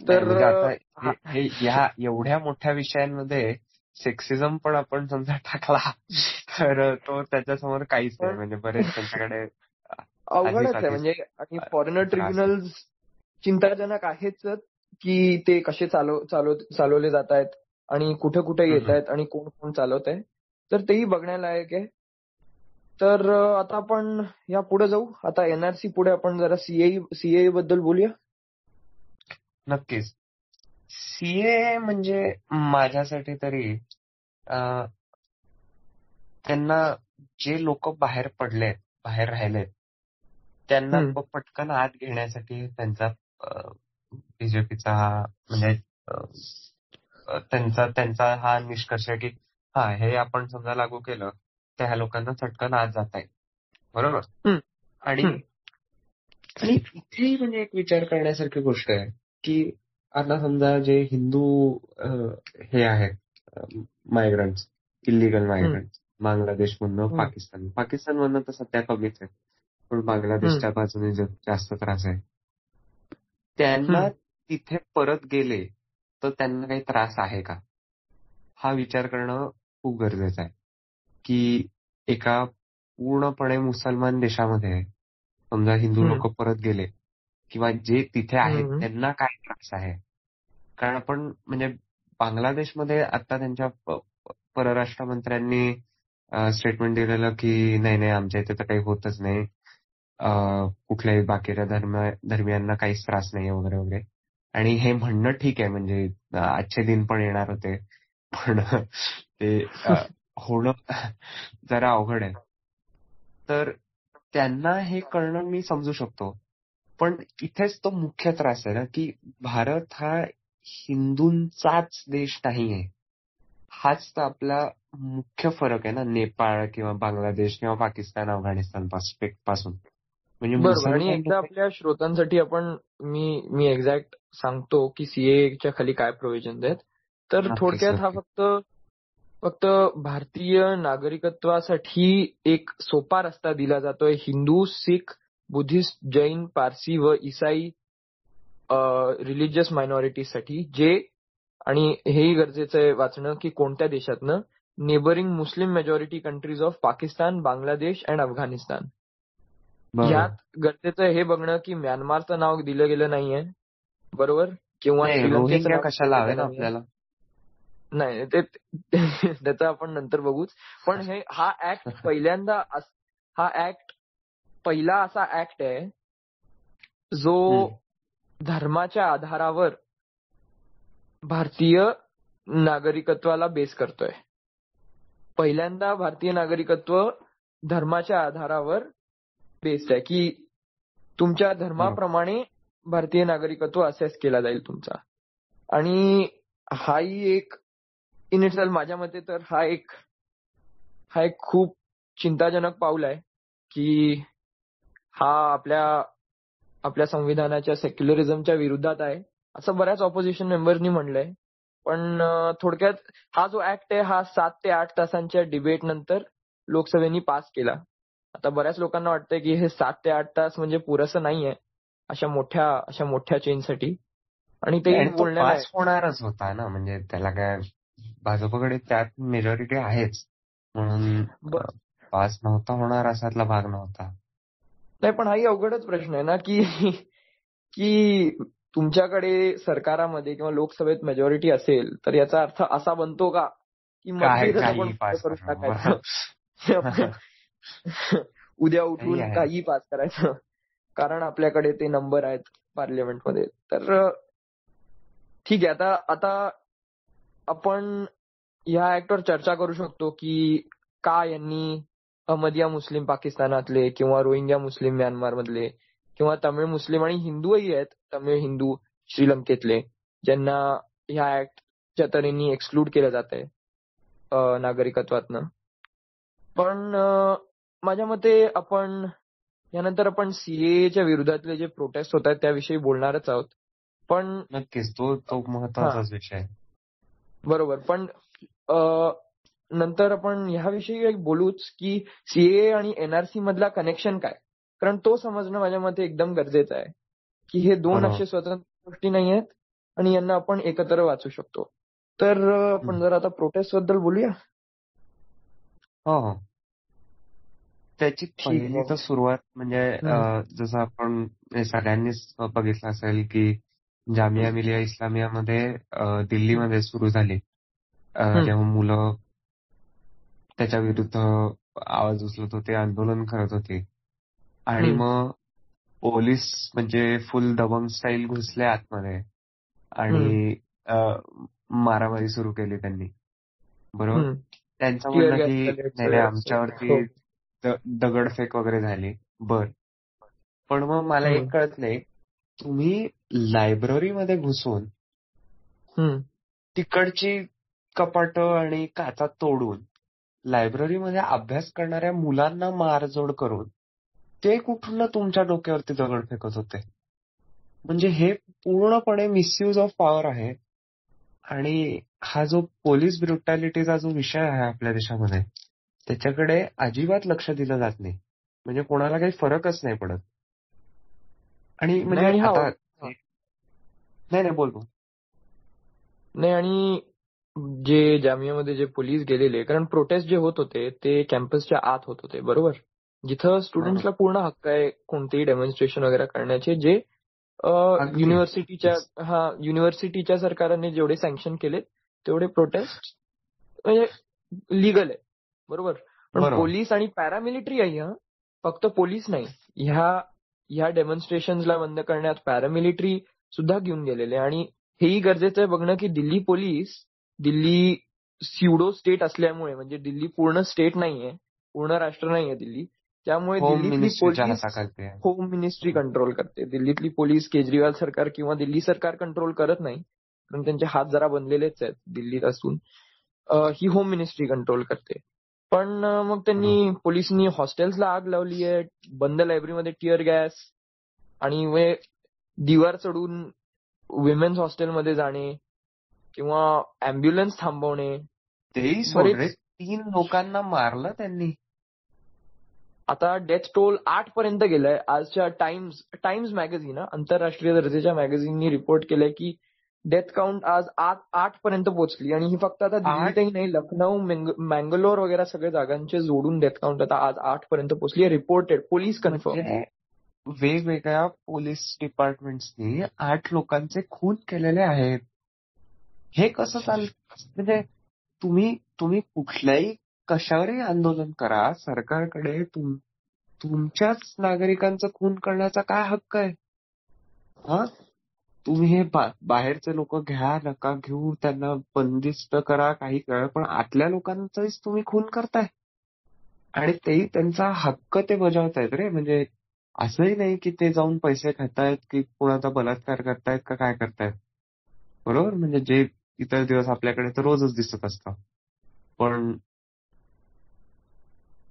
तर म्हणजे ह्या एवढ्या मोठ्या विषयांमध्ये सेक्सिझम पण आपण समजा टाकला तर तो त्याच्यासमोर काहीच नाही. म्हणजे बरेच त्यांच्याकडे अवघडच आहे. म्हणजे आणि फॉरेनर. ट्रिब्युनल्स चिंताजनक आहेच की ते कसे चालव चालव चालवले जात आहेत आणि कुठे कुठे येत. आहेत आणि कोण कोण चालवत आहे. तर तेही बघण्यालायक आहे. तर आता आपण या पुढे जाऊ. आता एनआरसी पुढे आपण जरा सीए सीए बद्दल बोलूया. नक्कीच. सीए म्हणजे माझ्यासाठी तरी त्यांना जे लोक बाहेर पडलेत बाहेर राहिलेत त्यांना पटकन आत घेण्यासाठी त्यांचा बीजेपीचा हा म्हणजे त्यांचा त्यांचा हा निष्कर्ष आहे की हा हे आपण समजा लागू केलं तर ह्या लोकांना चटकन आत जाता येईल बरोबर. आणि इथेही म्हणजे एक विचार करण्यासारखी गोष्ट आहे की आता समजा जे हिंदू हे आहेत मायग्रंट्स इलिगल मायग्रंट्स बांगलादेशमधनं हम्म. पाकिस्तान. पाकिस्तानमधनं तर सध्या कमीच आहे. पण बांगलादेशच्या बाजूने जास्त त्रास आहे. त्यांना. तिथे परत गेले तर त्यांना काही त्रास आहे का? हा विचार करणं खूप गरजेचं आहे. की एका पूर्णपणे मुसलमान देशामध्ये समजा हिंदू. लोक परत गेले किंवा जे तिथे आहेत. त्यांना काय त्रास आहे? कारण आपण म्हणजे बांगलादेशमध्ये आता त्यांच्या परराष्ट्र मंत्र्यांनी स्टेटमेंट दिलेलं की नाही नाही आमच्या इथे तर काही होतच नाही. कुठल्याही बाकीच्या धर्म धर्मियांना काहीच त्रास नाही वगैरे वगैरे. आणि हे म्हणणं ठीक आहे म्हणजे आजचे दिन पण येणार होते. पण ते होणं जरा अवघड आहे. तर त्यांना हे कळणं मी समजू शकतो. पण इथेच तो मुख्य त्रास आहे ना की भारत हा हिंदूंचाच देश नाहीये. हाच तर आपला मुख्य फरक आहे ना नेपाळ किंवा बांगलादेश किंवा पाकिस्तान अफगाणिस्तानपासून. म्हणजे आणि एकदा आपल्या श्रोतांसाठी आपण मी मी एक्झॅक्ट सांगतो की सीए च्या खाली काय प्रोव्हिजन आहेत तर थोडक्यात हा फक्त फक्त भारतीय नागरिकत्वासाठी एक सोपा रस्ता दिला जातोय. हिंदू सिख बुद्धिस्ट जैन पारसी व इसाई रिलिजियस मायनॉरिटीसाठी जे आणि हेही गरजेचं आहे वाचणं की कोणत्या देशातनं? Neighbouring Muslim majority countries of Pakistan Bangladesh and Afghanistan ह्यात गरजेचं आहे हे बघणं की म्यानमारचं नाव दिलं गेलं नाहीये. बरोबर? किंवा श्रीलंकेचं कशाला हवे ना आपल्याला? नाही ते *laughs* त्याचं आपण नंतर बघूच. पण हे हा ऍक्ट *laughs* पहिल्यांदा हा ऍक्ट पहिला असा ऍक्ट आहे जो. धर्माच्या आधारावर भारतीय नागरिकत्वाला बेस करतोय. पहिल्यांदा भारतीय नागरिकत्व धर्माच्या आधारावर बेस्ड आहे. की तुमच्या धर्माप्रमाणे भारतीय नागरिकत्व असेस केला जाईल तुमचा. आणि हाही एक इन इट माझ्या मते तर हा एक हा एक खूप चिंताजनक पाऊल आहे की हा आपल्या आपल्या संविधानाच्या सेक्युलरिझमच्या विरोधात आहे असं बऱ्याच ऑपोजिशन मेंबरनी म्हणलंय. पण थोडक्यात हा जो ऍक्ट आहे हा सात ते आठ तासांच्या डिबेट नंतर लोकसभेने पास केला. आता बऱ्याच लोकांना वाटतंय की हे सात ते आठ तास म्हणजे पुरेसं नाहीये. अशा मोठ्या अशा मोठ्या चेंजसाठी आणि ते आणि तो पास होणारच होता ना म्हणजे त्याला काय भाजपकडे त्यात मेजॉरिटी आहेच. म्हणून पास नव्हता होणार असातला भाग नव्हता. नाही पण हाही अवघडच प्रश्न आहे ना की की तुमच्याकडे सरकारामध्ये किंवा लोकसभेत मेजॉरिटी असेल तर याचा अर्थ असा बनतो का? की *laughs* *laughs* उद्या उठून. काही पास करायचं. कारण आपल्याकडे ते नंबर आहेत पार्लिमेंटमध्ये तर ठीक आहे आता आता आपण या ऍक्टवर चर्चा करू शकतो की का यांनी अहमदिया मुस्लिम पाकिस्तानातले किंवा रोहिंग्या मुस्लिम म्यानमार मधले किंवा तमिळ मुस्लिम आणि हिंदूही आहेत तमिळ हिंदू श्रीलंकेतले ज्यांना ह्या ऍक्टच्या तऱ्हेने एक्सक्लूड केलं जात आहे नागरिकत्वातनं. पण माझ्या मते आपण यानंतर आपण सीएच्या विरोधातले जे प्रोटेस्ट होत आहेत त्याविषयी बोलणारच आहोत. पण नक्कीच तो तो महत्वाचाच विषय आहे. बरोबर पण नंतर आपण ह्याविषयी एक बोलूच की सीए आणि एनआरसी मधला कनेक्शन काय? कारण तो समजणं माझ्या मते एकदम गरजेचं आहे. की हे दोन. असे स्वतंत्र गोष्टी नाही आहेत आणि यांना आपण एकत्र वाचू शकतो. तर आपण. जर आता प्रोटेस्टबद्दल बोलूया? हो हो. त्याची पहिली. तर सुरुवात म्हणजे जसं आपण सगळ्यांनीच बघितलं असेल की जामिया मिलिया इस्लामियामध्ये अं, दिल्लीमध्ये सुरू झाली. जेव्हा मुलं त्याच्या विरुद्ध आवाज उचलत होते आंदोलन करत होते आणि. मग पोलीस म्हणजे फुल दबंग स्टाईल घुसले आतमध्ये आणि मारामारी सुरू केली त्यांनी बरोबर. त्यांचं म्हणणं की नाही आमच्यावरती हो. दगडफेक वगैरे झाली बर पण मग मला. एक कळत नाही तुम्ही लायब्ररीमध्ये घुसून. तिकडची कपाट आणि काचा तोडून लायब्ररीमध्ये अभ्यास करणाऱ्या मुलांना मारजोड करून ते कुठून तुमच्या डोक्यावरती दगड फेकत होते म्हणजे हे पूर्णपणे मिसयूज ऑफ पॉवर आहे आणि हा जो पोलीस ब्रुटॅलिटीचा जो विषय आहे आपल्या देशामध्ये त्याच्याकडे अजिबात लक्ष दिलं जात नाही म्हणजे कोणाला काही फरकच नाही पडत आणि म्हणजे नाही, आता. नाही नाही बोल बोल. नाही आणि जे जामियामध्ये जे पोलीस गेलेले कारण प्रोटेस्ट जे होत होते ते कॅम्पसच्या आत होत होते बरोबर जिथं स्टुडंट्सला पूर्ण हक्क आहे कोणतेही डेमॉन्स्ट्रेशन वगैरे करण्याचे जे. युनिव्हर्सिटीच्या हा युनिव्हर्सिटीच्या सरकारने जेवढे सँक्शन केले तेवढे प्रोटेस्ट म्हणजे लिगल आहे बरोबर. पण. पोलीस आणि पॅरामिलिटरी आहे हा. फक्त पोलीस नाही. ह्या ह्या डेमॉन्स्ट्रेशनला बंद करण्यात पॅरामिलिटरी सुद्धा घेऊन गेलेले. आणि हेही गरजेचं आहे बघणं की Delhi police Delhi pseudo state असल्यामुळे म्हणजे दिल्ली पूर्ण स्टेट नाहीये पूर्ण राष्ट्र नाहीये दिल्ली. त्यामुळे दिल्लीतली मिनिस्ट्रीच्या पोलीस. होम मिनिस्ट्री कंट्रोल करते. दिल्लीतली पोलीस केजरीवाल सरकार किंवा दिल्ली सरकार कंट्रोल करत नाही कारण त्यांचे हात जरा बनलेलेच आहेत दिल्लीत असून. ही होम मिनिस्ट्री कंट्रोल करते. पण मग त्यांनी पोलिसांनी हॉस्टेल्सला आग लावली आहे बंद लायब्ररीमध्ये टिअर गॅस आणि वे दिवार चढून विमेन्स हॉस्टेलमध्ये जाणे किंवा अँब्युलन्स थांबवणे. तेही सोड बरेच- रे तीन लोकांना मारलं त्यांनी. आता डेथ टोल आठ पर्यंत गेलाय. आजच्या टाइम्स टाइम्स मॅगझिन आंतरराष्ट्रीय दर्जाच्या मॅगझिननी रिपोर्ट केलंय की डेथ काउंट आज आठ आठ पर्यंत पोहोचली. आणि ही फक्त आता दिल्लीतही नाही लखनौ मेंग- मँगलोर वगैरे सगळ्या जागांचे जोडून डेथ काउंट आता आज आठ पर्यंत पोहोचली रिपोर्टेड पोलीस कन्फर्म वेगवेगळ्या पोलीस डिपार्टमेंट्सनी आठ लोकांचे खून केलेले आहेत. हे कसं चाल म्हणजे तुम्ही तुम्ही कुठल्याही कशावरही आंदोलन करा सरकारकडे तुम तुमच्याच नागरिकांचं खून करण्याचा काय हक्क आहे? हा? तुम्ही हे बाहेरचे लोक घ्या नका घेऊ त्यांना बंदिस्त करा काही करा पण आतल्या लोकांचाच तुम्ही खून करताय. आणि तेही त्यांचा हक्क ते बजावतायत रे. म्हणजे असंही नाही की ते जाऊन पैसे खातायत की कोणाचा बलात्कार करतायत का काय करतायत. बरोबर? म्हणजे जे इतर दिवस आपल्याकडे तर रोजच दिसत असतं. पण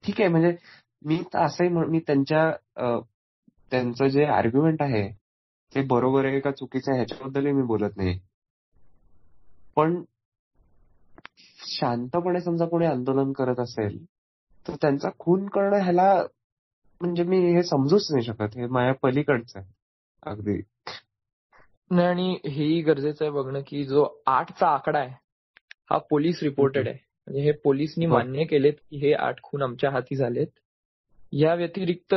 ठीक आहे. म्हणजे मी तर असंही मी त्यांच्या त्यांचं जे आर्ग्युमेंट आहे ते बरोबर आहे का चुकीचं आहे ह्याच्याबद्दलही मी बोलत नाही. पण शांतपणे समजा कोणी आंदोलन करत असेल तर त्यांचा खून करणं ह्याला म्हणजे मी हे समजूच नाही शकत. हे माझ्या पलीकडचं आहे. अगदी. नाही आणि हेही गरजेचं आहे बघणं की जो आठचा आकडा आहे हा पोलीस रिपोर्टेड आहे. म्हणजे हे पोलिसनी हो. मान्य केलेत की हे आठ खून आमच्या हाती झालेत. या व्यतिरिक्त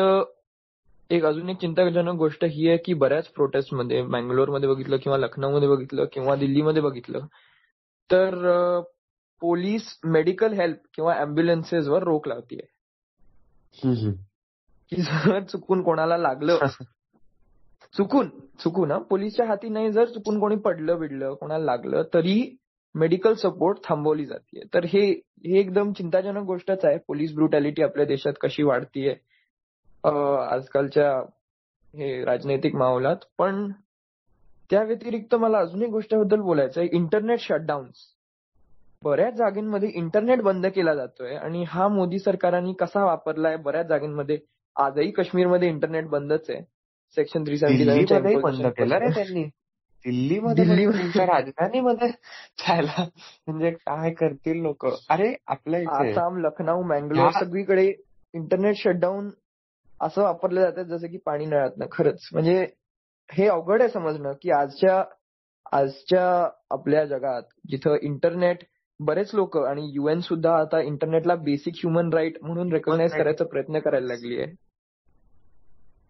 एक अजून एक चिंताजनक गोष्ट ही आहे की बऱ्याच प्रोटेस्टमध्ये मध्ये बघितलं किंवा लखनौमध्ये बघितलं किंवा दिल्लीमध्ये बघितलं तर पोलीस मेडिकल हेल्प किंवा अँब्युलन्सेसवर रोक लावतीये. की जर चुकून कोणाला लागलं *laughs* चुकून चुकून हा. पोलीसच्या हाती नाही जर चुकून कोणी पडलं बिडलं कोणाला लागलं तरी मेडिकल सपोर्ट थांबवली जाते तर हे हे एकदम चिंताजनक गोष्टच आहे. पोलीस ब्रुटॅलिटी आपल्या देशात कशी वाढतीये आजकालच्या हे राजनैतिक माहोलात पण त्या व्यतिरिक्त मला अजून एक गोष्टीबद्दल बोलायचं आहे इंटरनेट शटडाऊन्स बऱ्याच जागेमध्ये इंटरनेट बंद केला जातोय आणि हा मोदी सरकारने कसा वापरलाय बऱ्याच जागेमध्ये आजही काश्मीरमध्ये इंटरनेट बंदच आहे. सेक्शन थ्री दिल्लीमध्ये बंद केलं रे त्यांनी. दिल्लीमध्ये दिल्ली- बंद- तुमच्या राजधानीमध्ये जायला म्हणजे काय करतील लोक? अरे आपल्या इथे आसाम लखनौ मँगलोर सगळीकडे इंटरनेट शटडाऊन असं वापरलं जातं जसं की पाणी नळातनं. खरंच. म्हणजे हे अवघड आहे समजणं की आजच्या आजच्या आपल्या जगात जिथं इंटरनेट बरेच लोक आणि युएन सुद्धा आता इंटरनेटला बेसिक ह्युमन राईट म्हणून रेकॉग्नाइज right. करायचा प्रयत्न करायला लागली आहे.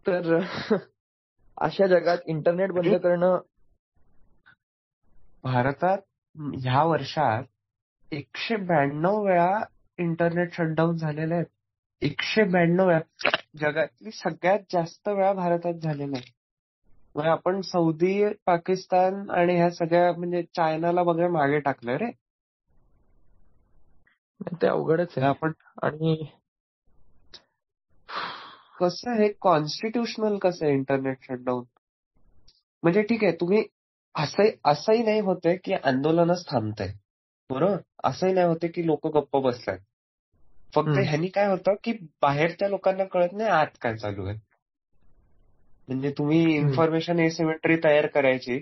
तर *laughs* अशा जगात इंटरनेट बंद आणि- करणं भारतात ह्या वर्षात एकशे ब्याण्णव वेळा इंटरनेट शटडाऊन झालेले आहेत एकशे ब्याण्णव जगातली सगळ्यात जास्त वेळा भारतात झालेलं आहे. म्हणजे आपण सौदी पाकिस्तान आणि ह्या सगळ्या म्हणजे चायनाला वगैरे मागे टाकलंय रे. ते अवघडच आहे. आपण आणि कसं हे कॉन्स्टिट्युशनल कसं आहे इंटरनेट शटडाऊन म्हणजे ठीक आहे तुम्ही असं असंही नाही होतंय की आंदोलनच थांबतंय. बरोबर? असंही नाही होते की लोक गप्प बसलायत फक्त. ह्यानी काय होतं की बाहेरच्या लोकांना कळत नाही आत काय चालू आहे. म्हणजे तुम्ही इन्फॉर्मेशन एसिमेट्री तयार करायची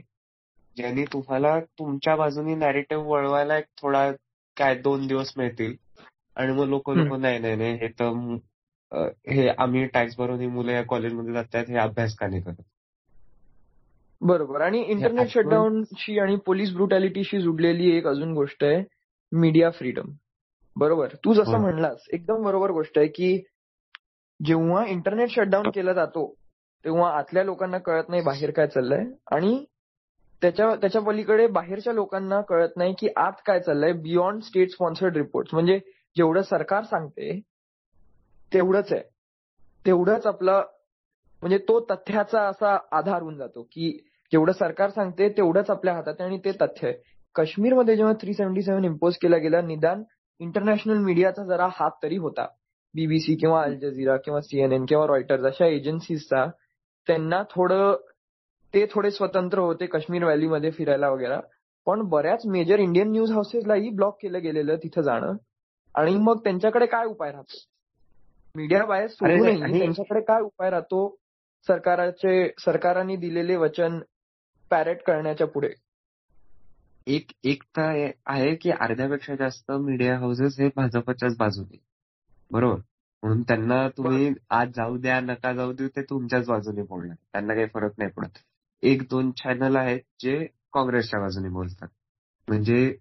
ज्यांनी तुम्हाला तुमच्या बाजूनी नॅरेटिव्ह वळवायला एक थोडा काय दोन दिवस मिळतील. आणि मग लोक लोक. नाही नाही नाही हे तर हे आम्ही टॅक्स भरून ही मुलं या कॉलेजमध्ये जातात हे अभ्यास का नाही करत? बरोबर. आणि इंटरनेट शटडाऊनशी आणि पोलीस ब्रुटॅलिटीशी जुडलेली एक अजून गोष्ट आहे मीडिया फ्रीडम बरोबर. तू जसं हो. म्हणलास एकदम बरोबर गोष्ट आहे की जेव्हा इंटरनेट शटडाऊन केला जातो तेव्हा आतल्या लोकांना कळत नाही बाहेर काय चाललंय आणि त्याच्या त्याच्या पलीकडे बाहेरच्या लोकांना कळत नाही की आत काय चाललंय बियॉन्ड स्टेट स्पॉन्सर्ड रिपोर्ट म्हणजे जेवढं सरकार सांगते तेवढंच आहे. तेवढंच आपलं म्हणजे तो तथ्याचा असा आधार होऊन जातो की जेवढं सरकार सांगते तेवढंच आपल्या हातात आहे आणि ते तथ्य आहे. काश्मीरमध्ये जेव्हा थ्री सेव्हन्टी सेव्हन इम्पोज केला गेला निदान इंटरनॅशनल मीडियाचा जरा हात तरी होता. बीबीसी किंवा अल जझीरा किंवा सीएनएन किंवा रॉयटर्स अशा एजन्सीजचा त्यांना थोडं ते थोडे स्वतंत्र होते काश्मीर व्हॅलीमध्ये फिरायला वगैरे. पण बऱ्याच मेजर इंडियन न्यूज हाऊसेसलाही ब्लॉक केलं गेलेलं तिथं जाणं. आणि मग त्यांच्याकडे काय उपाय राहतो? मीडिया बायस अरे सोडूनही आणि- त्यांच्याकडे काय उपाय राहतो? सरकाराचे सरकारने दिलेले वचन पॅरेट करण्याच्या पुढे. एक एक तर आहे की अर्ध्यापेक्षा जास्त मीडिया हाऊसेस हे भाजपच्याच बाजूने. बरोबर? म्हणून त्यांना तुम्ही आज जाऊ द्या नका जाऊ देऊ ते तुमच्याच बाजूने बोलणार. त्यांना काही फरक नाही पडत. एक दोन चॅनल आहेत जे काँग्रेसच्या बाजूने बोलतात. म्हणजे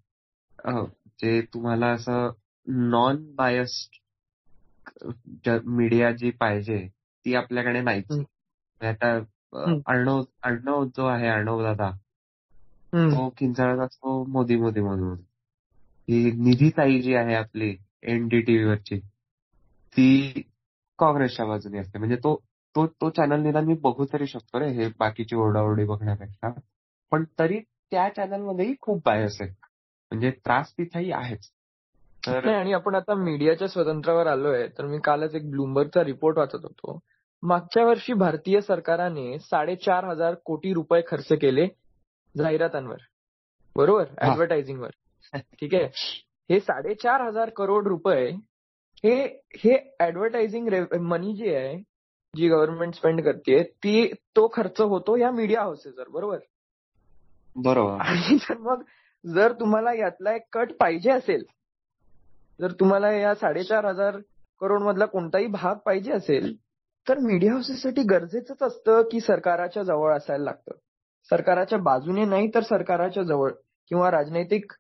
जे तुम्हाला असं नॉन बायस्ड मीडिया जी पाहिजे ती आपल्याकडे नाहीच. आता. अर्णव अर्णव जो आहे अर्णव दादा. तो किंचाळत असतो मोदी मोदी म्हणून. ही निधी ताई जी आहे आपली एनडीटीव्ही वरची ती काँग्रेसच्या बाजूने असते. म्हणजे तो तो तो चॅनल निदान मी बघू तरी शकतो रे हे बाकीची ओरडाओरडी बघण्यापेक्षा. पण तरी त्या चॅनल मध्येही खूप बायस आहे म्हणजे त्रास तिथेही आहेच. तर नाही आणि आपण आता मीडियाच्या स्वतंत्रावर आलोय तर मी कालच एक ब्लूमबर्गचा रिपोर्ट वाचत होतो. मागच्या वर्षी भारतीय सरकारने साडेचार हजार कोटी रुपये खर्च केले जाहिरातांवर. बरोबर. ऍडव्हर्टायझिंगवर ठीक आहे? हे साडेचार हजार करोड रुपये हे हे ऍडव्हर्टायझिंग मनी जी आहे जी गव्हर्नमेंट स्पेंड करते ती तो खर्च होतो या मीडिया हाऊसेसवर बरोबर? बरोबर. आणि मग जर तुम्हाला यातला एक कट पाहिजे असेल जर तुम्हाला या साडेचार हजार करोड मधला कोणताही भाग पाहिजे असेल तर मीडिया हाऊसेससाठी गरजेचंच असतं की सरकाराच्या जवळ असायला लागतं. सरकाराच्या बाजूने नाही तर सरकाराच्या जवळ किंवा राजनैतिक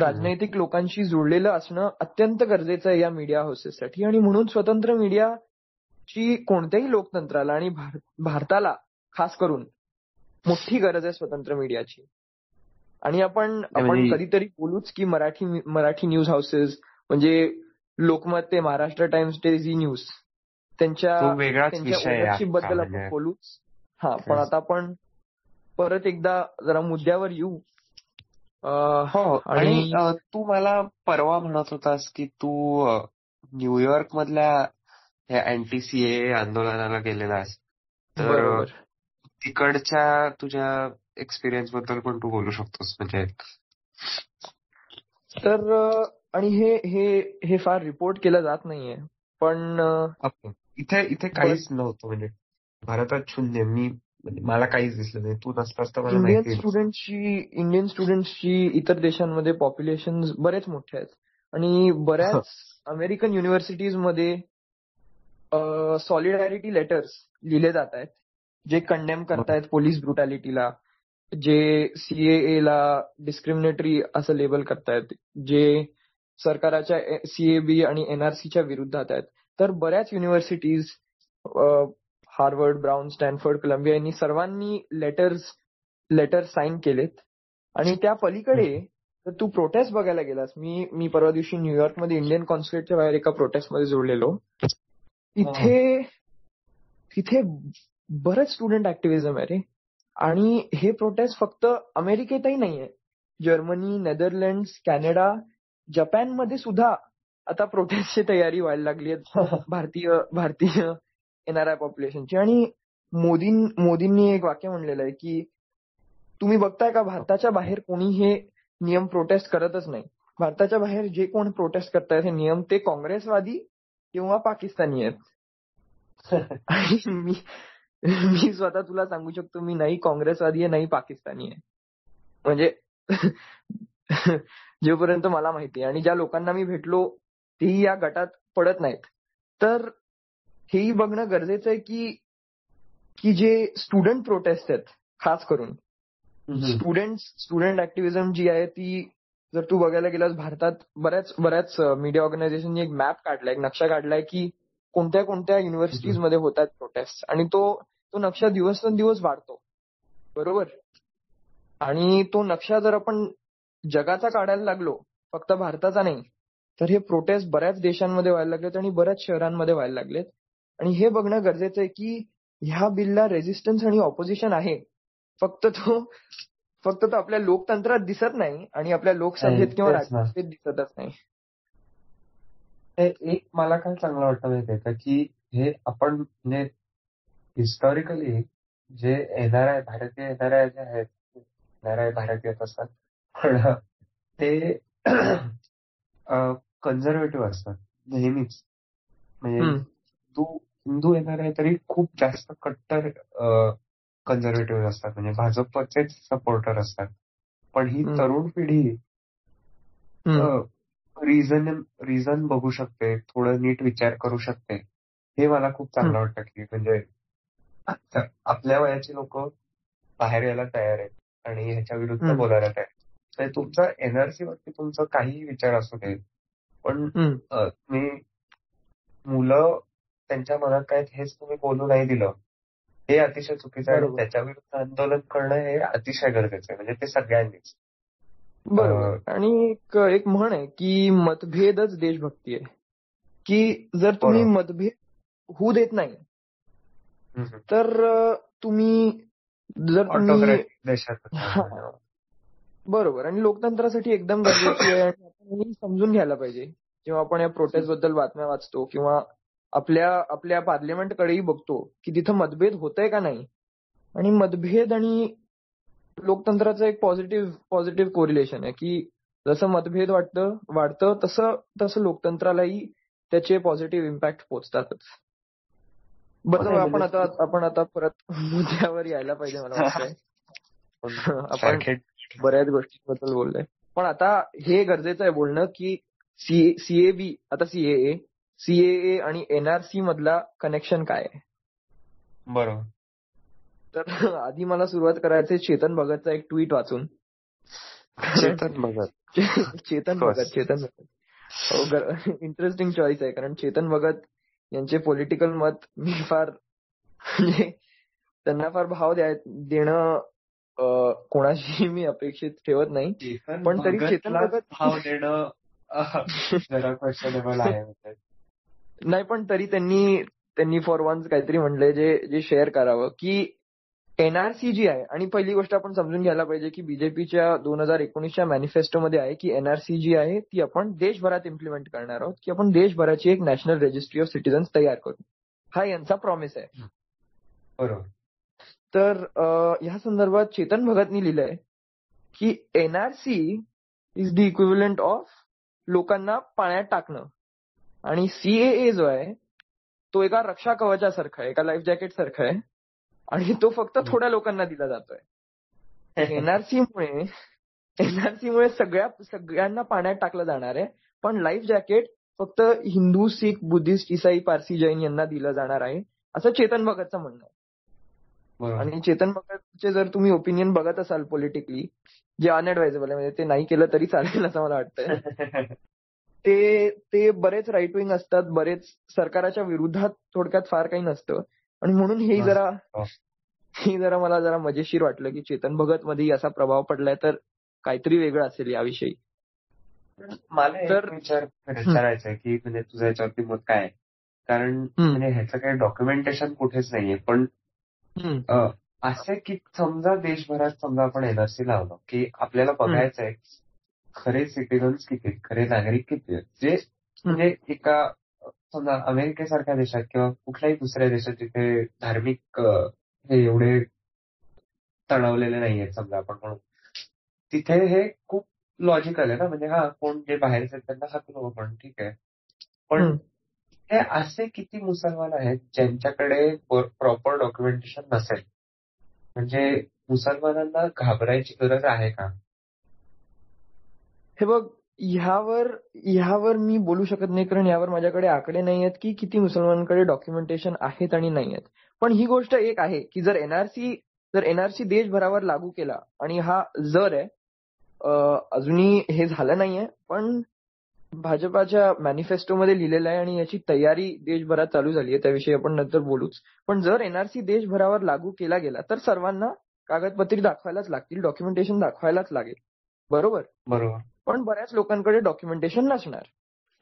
राजनैतिक लोकांशी जुळलेलं असणं अत्यंत गरजेचं आहे या मीडिया हाऊसेससाठी आणि म्हणून स्वतंत्र मीडियाची कोणत्याही लोकतंत्राला आणि भार- भारताला खास करून मोठी गरज आहे स्वतंत्र मीडियाची आणि आपण आपण कधीतरी बोलूच की मराठी मराठी न्यूज हाऊसेस म्हणजे लोकमत ते महाराष्ट्र टाइम्स ते झी न्यूज त्यांच्या बद्दल. आपण बोलूच हा पण. आता आपण परत एकदा जरा मुद्द्यावर येऊ. अं, हो आणि तू मला परवा म्हणत होतास की तू न्यूयॉर्क मधल्या ह्या अँटी सीए आंदोलनाला गेलेलास तर तिकडच्या तुझ्या एक्सपिरियन्सबद्दल पण तू बोलू शकतोस म्हणजे. तर आणि हे हे हे फार रिपोर्ट केलं जात नाहीये. पण इथे इथे काहीच नव्हतं म्हणजे. भारतात शून्य. मी म्हणजे मला काहीच दिसलं नाही. तू नसतास तर मला इंडियन माहिती स्टुडंटची इंडियन स्टुडंट्सची इतर देशांमध्ये पॉप्युलेशन बरेच मोठे आहेत. आणि बऱ्याच *laughs* अमेरिकन युनिव्हर्सिटीजमध्ये सॉलिडॅरिटी लेटर्स लिहिले जात आहेत. जे कंडेम करतायत पोलीस ब्रुटॅलिटीला जे सीएए ला डिस्क्रिमिनेटरी असं लेबल करतायत जे सरकाराच्या सीएबी आणि एनआरसीच्या विरुद्धात आहेत. तर बऱ्याच universities Harvard Brown Stanford Columbia यांनी सर्वांनी लेटर्स लेटर साईन केलेत. आणि त्या पलीकडे तर तू प्रोटेस्ट बघायला गेलास. मी मी परवा दिवशी न्यूयॉर्कमध्ये इंडियन कॉन्सुलेटच्या बाहेर एका प्रोटेस्टमध्ये जोडलेलो. तिथे तिथे बरंच स्टुडंट ऍक्टिव्हिझम आहे रे. आणि हे प्रोटेस्ट फक्त अमेरिकेतही नाहीये. जर्मनी नेदरलँड्स कॅनडा जपानमध्ये सुद्धा आता प्रोटेस्टची तयारी व्हायला लागली आहे *laughs* भारतीय भारतीय एनआरआय पॉप्युलेशनची आणि मोदी मोदींनी एक वाक्य म्हणलेलं आहे की तुम्ही बघताय का भारताच्या बाहेर कोणी हे नियम प्रोटेस्ट करतच नाही. भारताच्या बाहेर जे कोण प्रोटेस्ट करतायत हे नियम ते काँग्रेसवादी किंवा पाकिस्तानी आहेत. आणि मी मी स्वतः तुला सांगू शकतो मी नाही काँग्रेसवादी आहे नाही पाकिस्तानी आहे. म्हणजे जोपर्यंत मला माहिती आहे. आणि ज्या लोकांना मी भेटलो तेही या गटात पडत नाहीत. तर हेही बघणं गरजेचं आहे की की जे स्टुडंट प्रोटेस्ट आहेत खास करून. स्टुडंट स्टुडंट ऍक्टिव्हिझम जी आहे ती जर तू बघायला गेलास भारतात बऱ्याच बऱ्याच मीडिया ऑर्गनायझेशननी एक मॅप काढलाय एक नक्षा काढलाय की कोणत्या कोणत्या युनिव्हर्सिटीजमध्ये होतात प्रोटेस्ट आणि तो तो नक्षा दिवसेंदिवस वाढतो. बरोबर? आणि तो नक्षा जर आपण जगाचा काढायला लागलो फक्त भारताचा नाही तर हे प्रोटेस्ट बऱ्याच देशांमध्ये व्हायला लागलेत आणि बऱ्याच शहरांमध्ये व्हायला लागलेत. आणि हे बघणं गरजेचं आहे की ह्या बिलला रेझिस्टन्स आणि ऑपोजिशन आहे फक्त तो फक्त तो आपल्या लोकतंत्रात दिसत नाही आणि आपल्या लोकसभेत किंवा. राज्यसभेत दिसतच नाही एक मला काय चांगलं वाटतं माहितीये का की हे आपण म्हणजे हिस्टॉरिकली जे एनआरआय भारतीय एनआरआय जे आहेत एनआरआय भारत येत असतात पण ते कन्झर्वेटिव्ह असतात नेहमीच म्हणजे. तू हिंदू एनआरआय तरी खूप जास्त कट्टर कन्झर्वेटिव्ह असतात म्हणजे भाजपचेच सपोर्टर असतात पण ही. तरुण पिढी. रिझन रिझन बघू शकते थोडं नीट विचार करू शकते हे मला खूप चांगलं वाटतं की म्हणजे आपल्या वयाची लोक बाहेर यायला तयार आहेत आणि ह्याच्या विरुद्ध. बोलायला तयार आहेत. तुमचा एनआरसी वरती तुमचा काही विचार असू दे पण तुम्ही मुलं त्यांच्या मनात काय हेच तुम्ही बोलू नाही दिलं. हे अतिशय चुकीचं आहे. त्याच्या विरुद्ध आंदोलन करणं हे अतिशय गरजेचं आहे. म्हणजे ते सगळ्यांनीच. बरोबर. आणि एक एक म्हण आहे की मतभेदच देशभक्ती आहे. की जर तुम्ही. मतभेद होऊ देत नाही. तर तुम्ही जर देशात. बरोबर. आणि लोकतंत्रासाठी एकदम गरजेची आहे. *coughs* आणि आपण समजून घ्यायला पाहिजे. जेव्हा आपण या प्रोटेस्टबद्दल बातम्या वाचतो किंवा आपल्या आपल्या पार्लिमेंट कडेही बघतो की तिथं मतभेद होतंय का नाही? आणि मतभेद आणि लोकतंत्राचं एक पॉझिटिव्ह पॉझिटिव्ह कोरिलेशन आहे की जसं मतभेद वाटतं वाढतं तसं तसं लोकतंत्रालाही त्याचे पॉझिटिव्ह इम्पॅक्ट पोहोचतातच बरं आपण आता आपण आता परत मुद्द्यावर यायला पाहिजे मला वाटतंय. *laughs* आपण बऱ्याच गोष्टींबद्दल बोललोय. पण आता हे गरजेचं आहे बोलणं की सीएबी आता सीएए सीएए आणि एनआरसी मधला कनेक्शन काय आहे? बरोबर. तर *laughs* आधी मला सुरुवात करायचे चेतन भगतचा एक ट्विट वाचून. चेतन भगत. *laughs* चेतन. भगत चेतन भगत. इंटरेस्टिंग चॉईस आहे कारण चेतन भगत यांचे पॉलिटिकल मत मी फार म्हणजे त्यांना फार भाव देणं कोणाशी मी अपेक्षित ठेवत नाही. पण तरी चेतन भगत- भाव देणं जरा क्वेश्चनेबल आहे. *laughs* नाही पण तरी त्यांनी त्यांनी फॉर वन्स काहीतरी म्हणलंय जे जे शेअर करावं की एनआरसी जी आहे आणि पहिली गोष्ट आपण समजून घ्यायला पाहिजे की बीजेपीच्या दोन हजार एकोणीसच्या मॅनिफेस्टोमध्ये आहे की एनआरसी जी आहे ती आपण देशभरात इम्प्लिमेंट करणार आहोत की आपण देशभराची एक नॅशनल रजिस्ट्री ऑफ सिटीजन्स तयार करू. हा यांचा प्रॉमिस आहे. बरोबर. तर ह्या संदर्भात चेतन भगतनी लिहिलंय की NRC is the equivalent of लोकांना पाण्यात टाकणं. आणि सीएए जो आहे तो एका रक्षा कवचासारखा आहे एका लाईफ जॅकेट सारखा आहे. आणि तो फक्त थोड्या लोकांना दिला जातोय. *laughs* एनआरसी मुळे एनआरसी मुळे सगळ्या सगळ्यांना पाण्यात टाकलं जाणार आहे. पण लाईफ जॅकेट फक्त हिंदू सिख बुद्धिस्ट इसाई पारसी जैन यांना दिलं जाणार आहे. असं चेतन भगतचं म्हणणं आहे. आणि चेतन भगतचे जर तुम्ही ओपिनियन बघत असाल पॉलिटिकली जे अनएडवायझेबल आहे म्हणजे ते नाही केलं तरी चालेल असं मला वाटतंय. *laughs* ते ते बरेच राईट विंग असतात बरेच सरकाराच्या विरोधात थोडक्यात फार काही नसतं आणि म्हणून हे. जरा हो. हे जरा मला जरा मजेशीर वाटलं की चेतन भगत मध्ये असा प्रभाव पडलाय तर काहीतरी वेगळं असेल याविषयी मला एक विचार विचारायचा आहे की म्हणजे तुझं याच्यावरती मत काय आहे? कारण म्हणजे ह्याचं काही डॉक्युमेंटेशन कुठेच नाहीये पण असे की समजा देशभरात समजा आपण एनआरसी लावलं की आपल्याला बघायचं आहे खरे सिटीजन्स किती आहेत, खरे नागरिक किती आहेत? जे म्हणजे एका समजा अमेरिकेसारख्या देशात किंवा कुठल्याही दुसऱ्या देशात जिथे धार्मिक हे एवढे तणवलेले नाहीयेत समजा आपण म्हणू. तिथे हे खूप लॉजिकल आहे ना? म्हणजे हा कोण जे बाहेरचे आहेत त्यांना हाकलो आपण ठीक आहे. पण. हे असे किती मुसलमान आहेत ज्यांच्याकडे प्रॉपर डॉक्युमेंटेशन नसेल? म्हणजे मुसलमानांना घाबरायची गरज आहे का? हे बघ ह्यावर ह्यावर मी बोलू शकत नाही कारण यावर माझ्याकडे आकडे नाही आहेत की किती मुसलमानांकडे डॉक्युमेंटेशन आहेत आणि नाही आहेत. पण ही गोष्ट एक आहे की जर एनआरसी जर एनआरसी देशभरावर लागू केला आणि हा जर आहे अजूनही हे झालं नाहीये पण भाजपाच्या मॅनिफेस्टोमध्ये लिहिलेलं आहे आणि याची तयारी देशभरात चालू झाली आहे त्याविषयी आपण नंतर बोलूच. पण जर एनआरसी देशभरावर लागू केला गेला तर सर्वांना कागदपत्री दाखवायलाच लागतील डॉक्युमेंटेशन दाखवायलाच लागेल. बरोबर? बरोबर. पण बऱ्याच लोकांकडे डॉक्युमेंटेशन नसणार.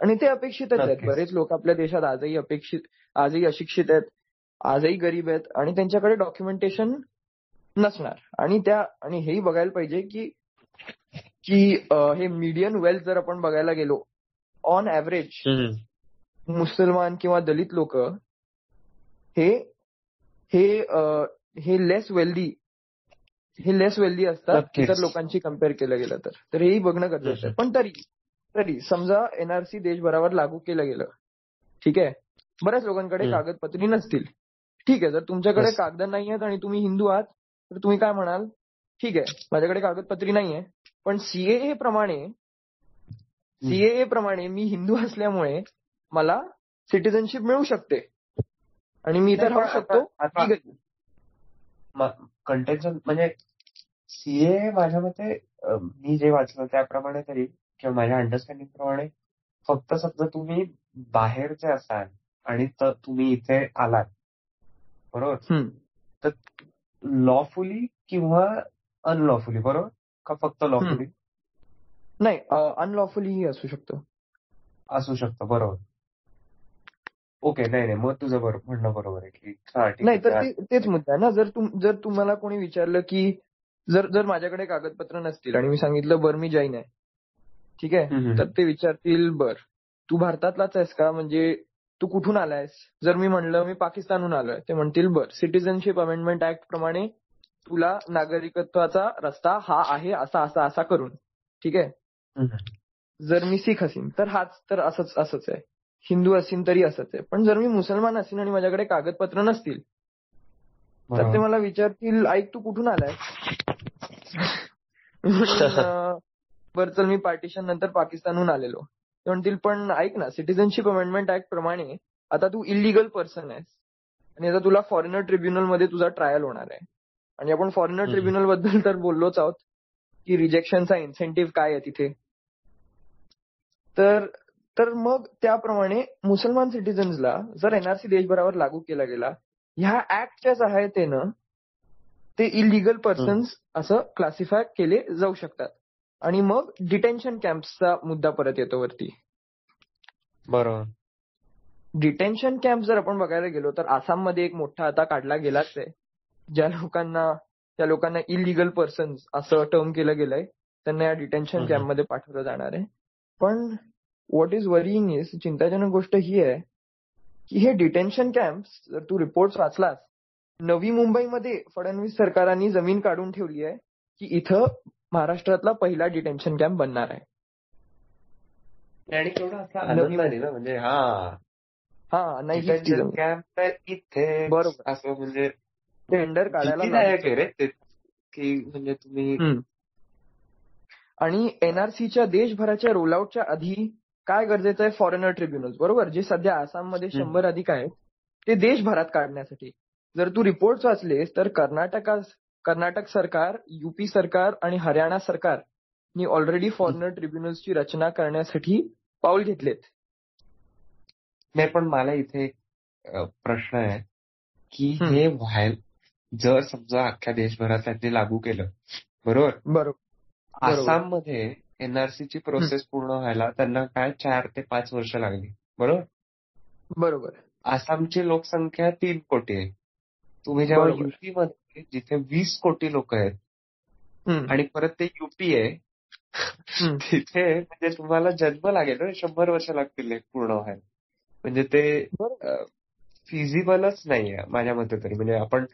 आणि ते अपेक्षितच आहेत. बरेच लोक आपल्या देशात आजही अपेक्षित आजही अशिक्षित आहेत आजही गरीब आहेत आणि त्यांच्याकडे डॉक्युमेंटेशन नसणार. आणि त्या आणि हेही बघायला पाहिजे की की हे मीडियन वेल्थ जर आपण बघायला गेलो ऑन ऍव्हरेज मुसलमान किंवा दलित लोक हे हे हे लेस वेल्दी हे लेस वेल्दी असतात. इतर लोकांशी कंपेअर केलं गेलं तर तर हेही बघणं गरजेचं आहे पण तरी तरी समजा एनआरसी देशभरावर लागू केलं गेलं ठीक आहे बऱ्याच लोकांकडे. कागदपत्री नसतील ठीक आहे जर तुमच्याकडे. कागद नाही आहेत आणि तुम्ही हिंदू आहात तर तुम्ही काय म्हणाल ठीक आहे माझ्याकडे कागदपत्री नाहीये पण सीएए प्रमाणे सीएए प्रमाणे मी हिंदू असल्यामुळे मला सिटिझनशिप मिळू शकते आणि मी इथे राहू शकतो. कंटेन्शन म्हणजे सीए माझ्या मते मी जे वाचलं त्याप्रमाणे तरी किंवा माझ्या अंडरस्टँडिंग प्रमाणे फक्त समजा तुम्ही बाहेरचे असाल आणि तुम्ही इथे आलात बरोबर? हम्म. लॉफुली किंवा अनलॉफुली बरोबर? का फक्त लॉफुली नाही अनलॉफुलीही असू शकतो. असू शकतं बरोबर. ओके नाही नाही मग तुझं बरोबर म्हणणं बरोबर आहे की हा ठीक नाही आहे तर ते- तेच मुद्दा आहे ना जर तुम जर तुम्हाला कोणी विचारलं की जर जर माझ्याकडे कागदपत्र नसतील आणि मी सांगितलं बर मी जैन आहे. ठीक आहे? हम्म. तर ते विचारतील बर तू भारतातलाच आहेस का? म्हणजे तू कुठून आलायस? जर मी म्हणलं मी पाकिस्तानहून आलोय. ते म्हणतील बर सिटिझनशिप अमेंडमेंट ऍक्ट प्रमाणे तुला नागरिकत्वाचा रस्ता हा आहे असा असा असा करून. ठीक आहे? हम्म. जर मी सिख असीन तर हाच तर असंच असंच आहे. हिंदू असीन तरी असंच आहे. पण जर मी मुसलमान असीन आणि माझ्याकडे कागदपत्र नसतील तर ते. मला विचारतील ऐक तू कुठून आलाय *laughs* बर चल मी पार्टिशन नंतर पाकिस्तानहून आलेलो. ते म्हणतील पण ऐक ना सिटिझनशिप अमेंडमेंट ऍक्ट प्रमाणे आता तू इलिगल पर्सन आहेस आणि आता तुला फॉरेनर ट्रिब्युनलमध्ये तुझा ट्रायल होणार आहे. आणि आपण फॉरेनर. ट्रिब्युनलबद्दल तर बोललोच आहोत की रिजेक्शनचा इन्सेंटिव्ह काय आहे तिथे? तर तर मग त्याप्रमाणे मुसलमान सिटिझन्सला जर एनआरसी देशभरावर लागू केला गेला ह्या ऍक्टच्या सहायतेनं ते इलिगल पर्सन्स असं क्लासिफाय केले जाऊ शकतात. आणि मग डिटेन्शन कॅम्प्सचा मुद्दा परत येतो वरती. बरोबर. डिटेन्शन कॅम्प जर आपण बघायला गेलो तर आसाममध्ये एक मोठा आता काढला गेलाच आहे. ज्या लोकांना त्या लोकांना इलिगल पर्सन्स असं टर्म केलं गेलंय त्यांना या डिटेन्शन हम्म. कॅम्पमध्ये पाठवलं जाणार आहे. पण व्हॉट इज वरिंग इज चिंताजनक गोष्ट ही आहे की हे डिटेन्शन कॅम्प्स जर तू रिपोर्ट वाचलास नवी मुंबईमध्ये फडणवीस सरकारांनी जमीन काढून ठेवली आहे की इथं महाराष्ट्रातला पहिला डिटेन्शन कॅम्प बनणार आहे आणि असा ना म्हणजे हा हा नाही. कॅम्प इथे बरोबर. असं म्हणजे टेंडर काढायला की म्हणजे तुम्ही. आणि एनआरसीच्या देशभराच्या रोलआउटच्या आधी काय गरजेचं आहे? फॉरेनर ट्रिब्युनल्स बरोबर? जे सध्या आसाममध्ये. शंभर अधिक आहेत ते देशभरात काढण्यासाठी. जर तू रिपोर्ट वाचलेस तर कर्नाटका कर्नाटक सरकार युपी सरकार आणि हरियाणा सरकारनी ऑलरेडी फॉरेनर ट्रिब्युनल्सची रचना करण्यासाठी पाऊल घेतलेत. नाही पण मला इथे प्रश्न आहे की. हे व्हायला जर समजा अख्ख्या देशभरात त्यांनी लागू केलं बरोबर? बरोबर. बरोबर. आसाममध्ये एनआरसी ची प्रोसेस पूर्ण व्हायला त्यांना काय चार ते पाच वर्ष लागली बरोबर बरोबर आसामची लोकसंख्या तीन कोटी आहे तुम्ही जेव्हा बरोबर. युपी मध्ये जिथे वीस कोटी लोक आहेत. आणि परत ते युपी आहे. तिथे म्हणजे तुम्हाला जन्म लागेल ना शंभर वर्ष लागतील हे पूर्ण व्हायला म्हणजे ते. फिजिबलच नाहीये माझ्या मते तरी म्हणजे आपण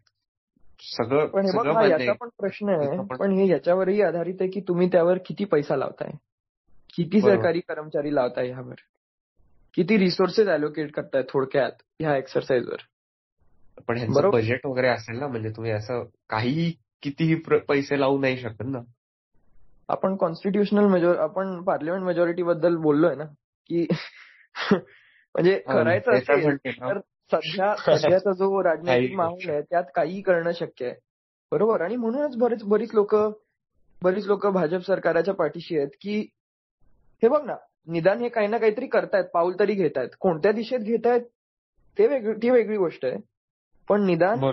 सगळं पण हे बघ याचा. पण प्रश्न आहे पण हे याच्यावरही आधारित आहे की तुम्ही त्यावर किती पैसा लावताय किती. सरकारी कर्मचारी लावताय ह्यावर किती रिसोर्सेस अलोकेट करताय थोडक्यात ह्या एक्सरसाइजवर पण ह्यांचं. बजेट वगैरे असेल ना म्हणजे तुम्ही असं काही कितीही पैसे लावू नाही शकत ना आपण कॉन्स्टिट्युशनल मेजॉर आपण पार्लिमेंट मेजॉरिटी बद्दल बोललोय ना की *laughs* म्हणजे करायचं असेल. तर सध्या *laughs* सध्याचा जो राजनैतिक माहोल आहे त्यात काही करणं शक्य आहे. बरोबर? आणि म्हणूनच बरेच बरीच लोक बरीच लोक भाजप सरकाराच्या पाठीशी आहेत की हे बघ ना निदान हे काही ना काहीतरी करतायत पाऊल तरी घेतायत. कोणत्या दिशेत घेतायत ते वेगळी ती वेगळी गोष्ट आहे. पण निदान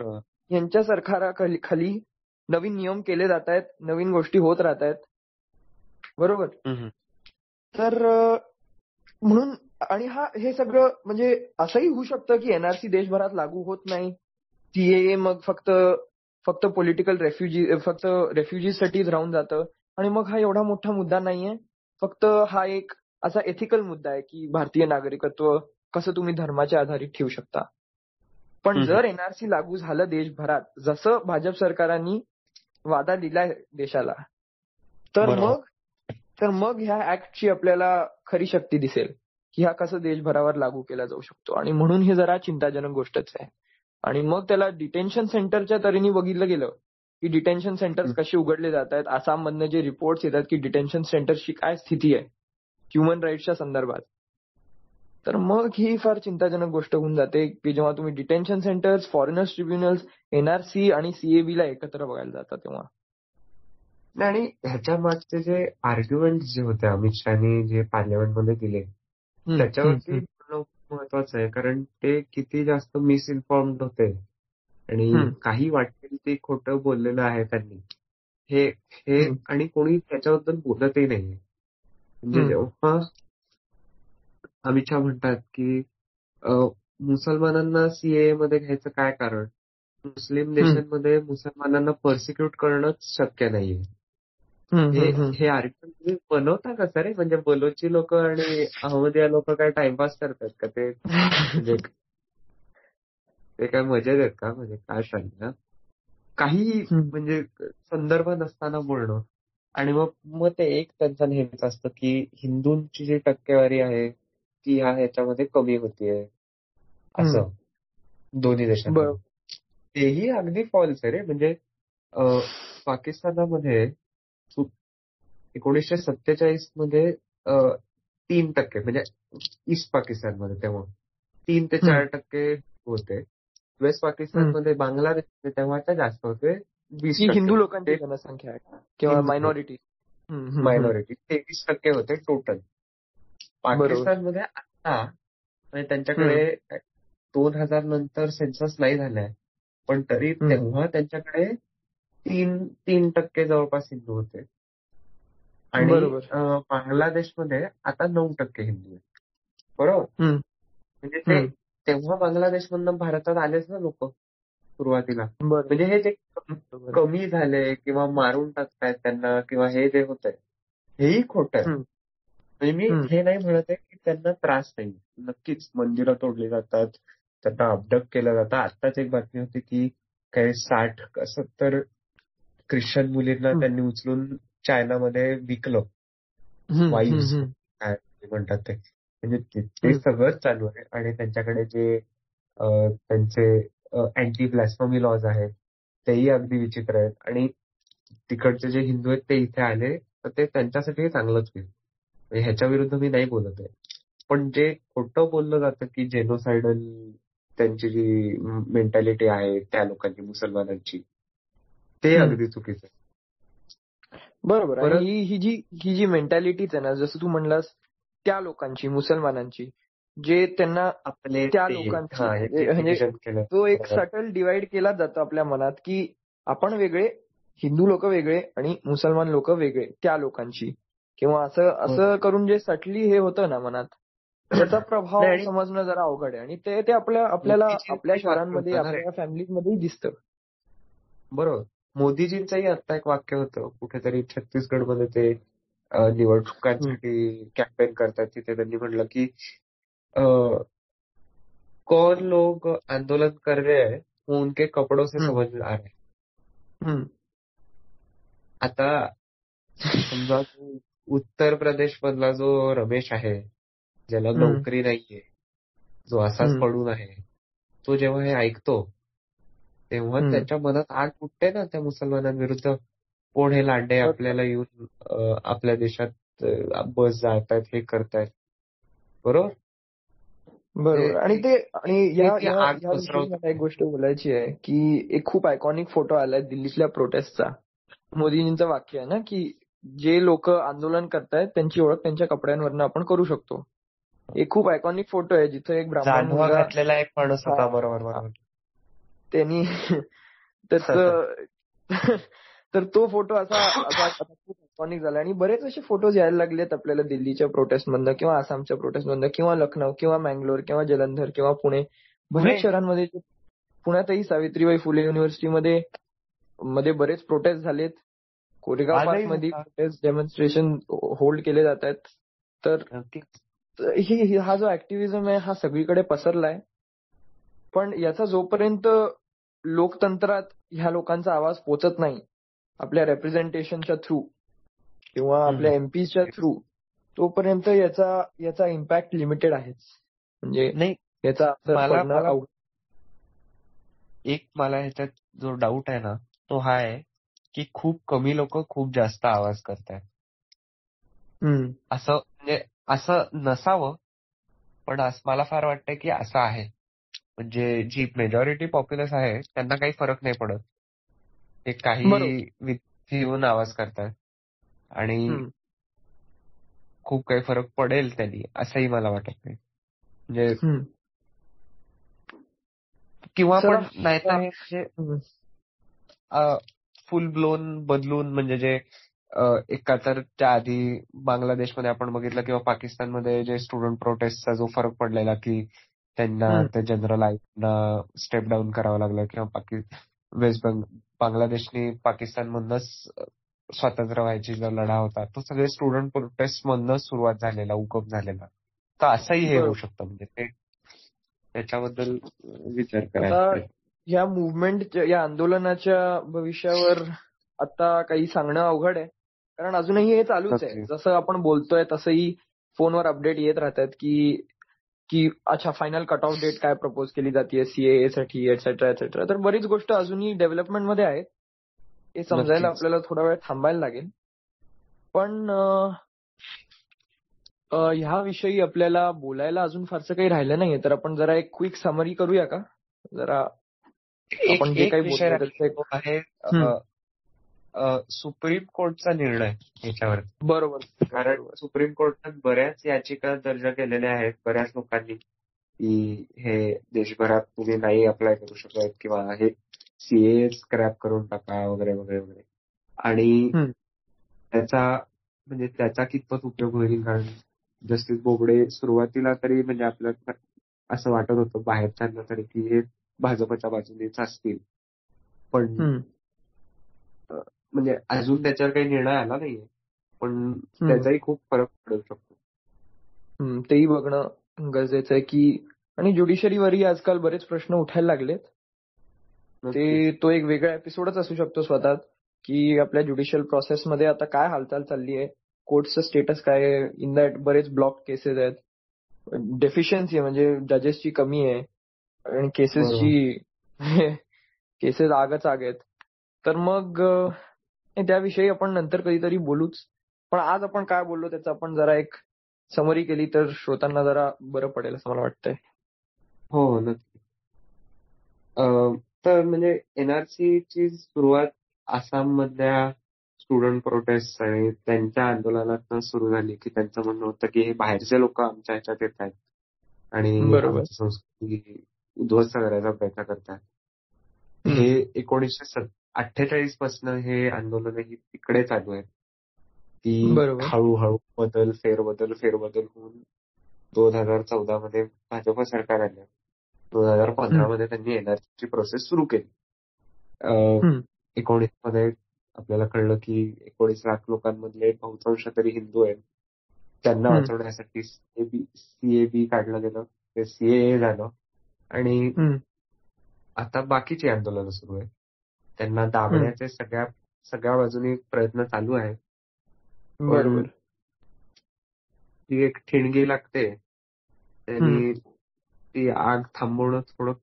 यांच्या सरकाराखाली खाली नवीन नियम केले जात आहेत नवीन गोष्टी होत राहत आहेत बरोबर. तर म्हणून आणि हा हे सगळं म्हणजे असंही होऊ शकतं की एनआरसी देशभरात लागू होत नाही. सीएए मग फक्त फक्त पॉलिटिकल रेफ्युजी फक्त रेफ्युजीसाठीच राहून जातं. आणि मग हा एवढा मोठा मुद्दा नाहीये. फक्त हा एक असा एथिकल मुद्दा आहे की भारतीय नागरिकत्व कसं तुम्ही धर्माच्या आधारित ठेवू शकता. पण. जर एनआरसी लागू झालं देशभरात जसं भाजप सरकारांनी वादा दिलाय देशाला तर. मग तर मग ह्या ऍक्टची आपल्याला खरी शक्ती दिसेल. की हा कसं देशभरावर लागू केला जाऊ शकतो. आणि म्हणून हे जरा चिंताजनक गोष्टच आहे. आणि मग त्याला डिटेन्शन सेंटरच्या तऱ्हेने बघितलं गेलं की डिटेन्शन सेंटर्स. कसे उघडले जात आहेत आसाममधनं जे रिपोर्ट्स येतात की डिटेन्शन सेंटरची काय स्थिती आहे ह्युमन राईट्सच्या संदर्भात. तर मग ही फार चिंताजनक गोष्ट होऊन जाते की जेव्हा तुम्ही detention centres foreigners tribunals NRC आणि सीएबी ला एकत्र बघायला जाता तेव्हा. आणि ह्याच्या मागचे जे आर्ग्युमेंट जे होते अमित शहानी जे पार्लमेंटमध्ये दिले त्याच्यावरती महत्वाचं आहे. कारण ते किती जास्त मिसइन्फॉर्म्ड होते. आणि. काही वाटेल ते खोटं बोललेलं आहे त्यांनी. हे हे. आणि कोणी त्याच्याबद्दल बोलतही नाही म्हणजे. जेव्हा अमित शहा म्हणतात की मुसलमानांना सीए मध्ये घ्यायचं काय कारण? मुस्लिम देशांमध्ये मुसलमानांना पर्सिक्यूट करणंच शक्य नाहीये. हे. हे आर्ग्युमेंट तुम्ही बनवता कसं रे म्हणजे बलोची लोक आणि अहमदिया लोक काय टाइमपास करतात का ते? म्हणजे *laughs* ते काय मजेत आहेत का? म्हणजे काय चाललं काही. म्हणजे संदर्भ नसताना बोलणं. आणि मग मग ते एक त्यांचं नेहमीच असतं की हिंदूंची जी टक्केवारी आहे ती ह्या ह्याच्यामध्ये कमी होतीये. असं. दोन्ही देशात बरोबर. तेही अगदी फॉल्स आहे रे. म्हणजे पाकिस्तानामध्ये सु- एकोणीसशे सत्तेचाळीसमध्ये अं, तीन टक्के म्हणजे ईस्ट पाकिस्तानमध्ये तेव्हा. तीन ते चार टक्के होते. वेस्ट पाकिस्तानमध्ये बांगलादेश तेव्हाच्या जास्त होते वीस हिंदू. लोकांची जनसंख्या आहे किंवा. मायनॉरिटी मायनॉरिटी तेवीस टक्के होते टोटल पाकिस्तानमध्ये आता म्हणजे त्यांच्याकडे दोन हजार नंतर सेन्सस नाही झालाय पण तरी. तेव्हा त्यांच्याकडे तीन तीन टक्के जवळपास हिंदू होते. आणि बांगलादेशमध्ये आता नऊ टक्के हिंदू आहेत. बरोबर? म्हणजे ते. तेव्हा बांगलादेशमधनं भारतात आलेच ना लोक सुरुवातीला. म्हणजे हे जे कमी- झाले किंवा मारून टाकतायत त्यांना किंवा हे जे होत आहे हेही खोटं आहे. म्हणजे मी. हे नाही म्हणत आहे की त्यांना त्रास नाही. नक्कीच मंदिरं तोडली जातात त्यांना अबडक केलं जातं. आत्ताच एक बातमी होती की काही साठ सत्तर ख्रिश्चन मुलींना. त्यांनी उचलून चायनामध्ये विकलं. ते म्हणतात ते. म्हणजे ते. सगळंच चालू आहे आणि त्यांच्याकडे जे त्यांचे अँटी ब्लॅस्फॉमी लॉज आहेत तेही अगदी विचित्र आहेत. आणि तिकडचे जे हिंदू आहेत ते इथे आले तर ते त्यांच्यासाठी चांगलंच होईल म्हणजे ह्याच्या विरुद्ध मी नाही बोलत आहे. पण जे खोटं बोललं जातं की जेनोसाइडल त्यांची जी मेंटॅलिटी आहे त्या लोकांची मुसलमानांची ते. अगदी चुकीचं आहे बरोबर परत- आणि ही जी ही जी मेंटॅलिटीच आहे ना जसं तू म्हणलास त्या लोकांची मुसलमानांची जे त्यांना आपले त्या लोकांची म्हणजे. तो एक. सटल डिवाइड केला जातो आपल्या मनात की आपण वेगळे हिंदू लोक वेगळे आणि मुसलमान लोक वेगळे त्या लोकांची किंवा असं असं करून जे सटली हे होतं ना मनात त्याचा प्रभाव समजणं जरा अवघड आहे आणि ते ते आपल्या आपल्याला आपल्या शहरांमध्ये. आपल्या फॅमिलीज मध्येही दिसतं बरोबर मोदीजींचंही आता एक वाक्य होतं कुठेतरी छत्तीसगडमध्ये ते निवडणुकांसाठी कॅम्पेन करतात तिथे त्यांनी म्हटलं की कौन लोग आंदोलन कर रहे हैं वो उनके कपड़ों से. समझ आ रहे हैं. आता समजा उत्तर प्रदेश मधला जो रमेश आहे ज्याला. नोकरी नाहीये जो असाच. पडून आहे तो जेव्हा हे ऐकतो तेव्हा. त्याच्या मनात आग उठते ना त्या मुसलमानांविरुद्ध. कोण हे लांडे आपल्याला येऊन आपल्या देशात बस जाळतायत हे करतायत. बरोबर? बरोबर. आणि ते आणि. मला एक गोष्ट बोलायची आहे की एक खूप आयकॉनिक फोटो आलाय दिल्लीतल्या प्रोटेस्टचा मोदीजींचं वाक्य आहे ना की जे लोक आंदोलन करतायत त्यांची ओळख त्यांच्या कपड्यांवरनं आपण करू शकतो. एक खूप आयकॉनिक फोटो आहे जिथे एक ब्राह्मण घातलेला एक माणूस होता. बरोबर बरोबर. त्यांनी *laughs* त्याच *laughs* तर तो फोटो असा *coughs* आयकॉनिक झाला आणि बरेच असे फोटोज यायला लागलेत आपल्याला दिल्लीच्या प्रोटेस्ट मधनं किंवा आसामच्या प्रोटेस्ट मधनं किंवा लखनौ किंवा मँगलोर किंवा जलंधर किंवा पुणे. बऱ्याच शहरांमध्ये पुण्यातही सावित्रीबाई फुले युनिव्हर्सिटीमध्ये मध्ये बरेच प्रोटेस्ट झालेत कोरेगाव पार्कमध्ये. प्रोटेस्ट डेमॉन्स्ट्रेशन होल्ड केले जात आहेत तर. ही ही- जो ऍक्टिव्हिझम आहे हा सगळीकडे पसरलाय पण याचा जोपर्यंत लोकतंत्रात ह्या लोकांचा आवाज पोचत नाही. आपल्या रेप्रेझेंटेशनच्या थ्रू किंवा आपल्या एमपीच्या थ्रू तोपर्यंत याचा याचा इम्पॅक्ट लिमिटेड आहेच. म्हणजे नाही याचा मला-. एक मला ह्याच्यात जो डाऊट आहे ना तो हा आहे की खूप कमी लोक खूप जास्त आवाज करतायत. हम्म. असं म्हणजे असं नसावं पण मला फार वाटतंय की असं आहे. म्हणजे जी मेजॉरिटी पॉप्युलस आहे त्यांना काही फरक नाही पडत ते काही येऊन आवाज करतात आणि. खूप काही फरक पडेल त्यांनी असंही मला वाटत नाही म्हणजे. किंवा. पण नाही तर हम्म. फुल ब्लोन बदलून म्हणजे जे अ, एका तर त्या आधी बांगलादेशमध्ये आपण बघितलं किंवा पाकिस्तानमध्ये जे स्टुडंट प्रोटेस्टचा जो फरक पडलेला की त्यांना हम्म. त्या जनरल आयना स्टेप डाऊन करावं लागलं किंवा पाकि वेस्ट बंग बांगलादेशनी पाकिस्तानमधनच स्वातंत्र्य व्हायची जो लढा होता तो सगळे स्टुडंट प्रोटेस्ट मधनच सुरुवात झालेला उगम झालेला तर असंही हे होऊ बरोबर. शकतं म्हणजे ते त्याच्याबद्दल विचार करायला आता पाहिजे. या मुवमेंट या आंदोलनाच्या भविष्यावर आता काही सांगणं अवघड आहे कारण अजूनही हे चालूच आहे नक्की. जसं आपण बोलतोय तसंही फोनवर अपडेट येत राहतात की की अच्छा फायनल कट ऑफ डेट काय प्रपोज केली जाते सीएए साठी एटसेट्रा एटसेट्रा तर बरीच गोष्ट अजूनही डेव्हलपमेंटमध्ये आहेत हे समजायला. आपल्याला थोडा वेळ थांबायला लागेल. पण ह्याविषयी आपल्याला बोलायला अजून फारसं काही राहिलं नाहीये. तर आपण जरा एक क्विक समरी करूया का? जरा आपण जे काही आहे. सुप्रीम कोर्टचा निर्णय याच्यावर. बरोबर. कारण सुप्रीम कोर्टात बऱ्याच याचिका दर्ज केलेल्या आहेत. बऱ्याच लोकांनी की हे देशभरात तुम्ही नाही अप्लाय करू शकत किंवा हे सीए स्क्रॅप करून टाका वगैरे वगैरे वगैरे. आणि. त्याचा म्हणजे त्याचा कितपत उपयोग होईल? कारण जस्टिस बोबडे सुरुवातीला तरी म्हणजे आपल्याला असं वाटत होतं बाहेरच्यांना तरी की हे भाजपच्या बाजूनेच असतील. पण. म्हणजे अजून त्याच्यावर काही निर्णय आला नाहीये. पण त्याचाही खूप फरक पडू शकतो. तेही बघणं गरजेचं आहे की आणि ज्युडिशरीवरही आजकाल बरेच प्रश्न उठायला लागलेत. ते तो एक वेगळा एपिसोडच असू शकतो स्वतः की आपल्या ज्युडिशियल प्रोसेसमध्ये आता काय हालचाल चालली आहे? कोर्टचं स्टेटस काय आहे? इन दॅट बरेच ब्लॉक केसेस आहेत. डेफिशियन्सी म्हणजे जजेसची कमी आहे. आणि केसेसची केसेस आगच आग आहेत तर मग त्याविषयी आपण नंतर कधीतरी बोलूच. पण आज आपण काय बोललो त्याचं आपण जरा एक समरी केली तर श्रोतांना जरा बरं पडेल असं मला वाटतंय. हो नक्की. अं, तर म्हणजे एनआरसी ची सुरुवात आसाम मधल्या स्टुडंट प्रोटेस्ट आणि त्यांच्या आंदोलनातनं सुरू झाली की त्यांचं म्हणणं होतं की हे बाहेरचे लोक आमच्या ह्याच्यात येत आहेत आणि संस्कृती उद्ध्वस्त करायचा प्रयत्न करतात हे एकोणीसशे अठ्ठेचाळीस पासन हे आंदोलन ही तिकडे चालू आहे बरोबर. हळूहळू बदल फेरबदल फेरबदल होऊन दोन हजार चौदा मध्ये भाजप सरकार आलं दोन हजार पंधरा मध्ये त्यांनी एनआरसी ची प्रोसेस सुरू केली. एकोणीसमध्ये आपल्याला कळलं की एकोणीस लाख लोकांमधले बहुतांश तरी हिंदू आहेत त्यांना. वाचवण्यासाठी सीएबी सीएबी काढलं गेलं ते सीएए झालं आणि. आता बाकीची आंदोलनं सुरू आहेत. त्यांना दाबण्याचे सगळ्या सगळ्या बाजूनी प्रयत्न चालू आहेत. बरोबर. ती एक ठिणगी लागते. आणि ती आग थांबवणं थोडं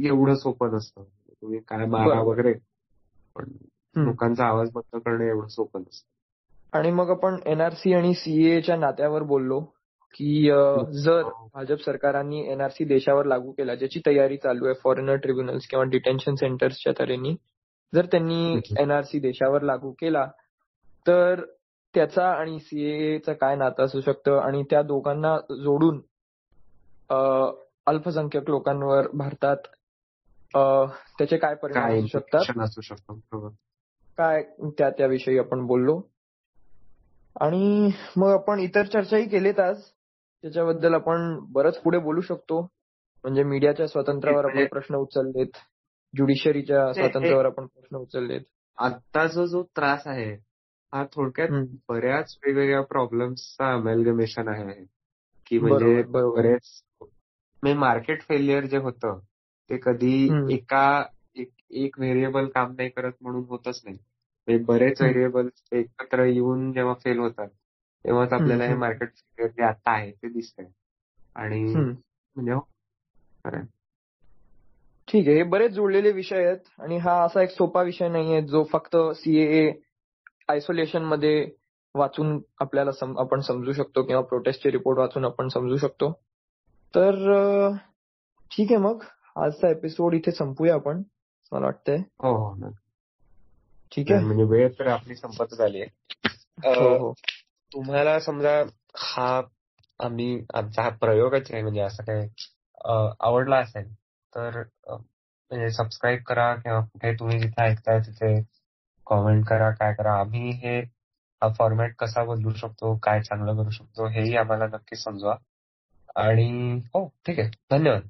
एवढं सोपं नसतं. तुम्ही काय मारा. वगैरे पण. लोकांचा आवाज बंद करणं एवढं सोपं नसतं. आणि मग आपण एनआरसी आणि सीएच्या नात्यावर बोललो. की जर भाजप सरकारांनी एनआरसी देशावर लागू केला ज्याची तयारी चालू आहे फॉरेनर ट्रिब्युनल्स किंवा डिटेन्शन सेंटर्सच्या तऱ्हेने जर त्यांनी. एनआरसी देशावर लागू केला तर त्याचा आणि सीएचा काय नातं असू शकतं? आणि त्या दोघांना जोडून अल्पसंख्याक लोकांवर भारतात त्याचे काय परिणाम असू शकतात. काय त्या त्याविषयी आपण बोललो. आणि मग आपण इतर चर्चाही केलेत आज. त्याच्याबद्दल आपण बरंच पुढे बोलू शकतो म्हणजे मीडियाच्या स्वातंत्र्यावर आपण म्हणजे- प्रश्न उचललेत ज्युडिशरीच्या स्वातंत्र्यावर आपण प्रश्न उचललेत आत्ताचा जो त्रास आहे हा थोडक्यात. बऱ्याच वेगवेगळ्या प्रॉब्लेम्सचा अमेलगमेशन आहे की म्हणजे. बरेच म्हणजे मार्केट फेलियर जे होतं ते कधी. एका एक एक व्हेरिएबल काम नाही करत म्हणून होतच नाही म्हणजे बरेच. व्हेरिएबल्स एकत्र येऊन जेव्हा फेल होतात तेव्हाच आपल्याला हे. मार्केट जे आता आहे ते दिसतंय आणि. म्हणजे हो, खरं. ठीक आहे हे बरेच जुळलेले विषय आहेत आणि हा असा एक सोपा विषय नाहीये जो फक्त सीएए आयसोलेशनमध्ये वाचून आपल्याला आपण समजू शकतो किंवा प्रोटेस्टचे रिपोर्ट वाचून आपण समजू शकतो तर ठीक आहे मग आजचा एपिसोड इथे संपूया आपण मला वाटतंय हो हो. ठीक आहे म्हणजे वेळ तर आपली संपत झाली आहे हो हो तुम्हाला समजा हा आम्ही आमचा हा प्रयोगच आहे म्हणजे असं काही आवडला असेल तर म्हणजे सबस्क्राईब करा किंवा कुठे तुम्ही जिथे ऐकताय तिथे कॉमेंट करा काय करा. आम्ही हे हा फॉर्मॅट कसा बदलू शकतो काय चांगलं करू शकतो हेही आम्हाला नक्की समजवा. आणि हो ठीक आहे. धन्यवाद.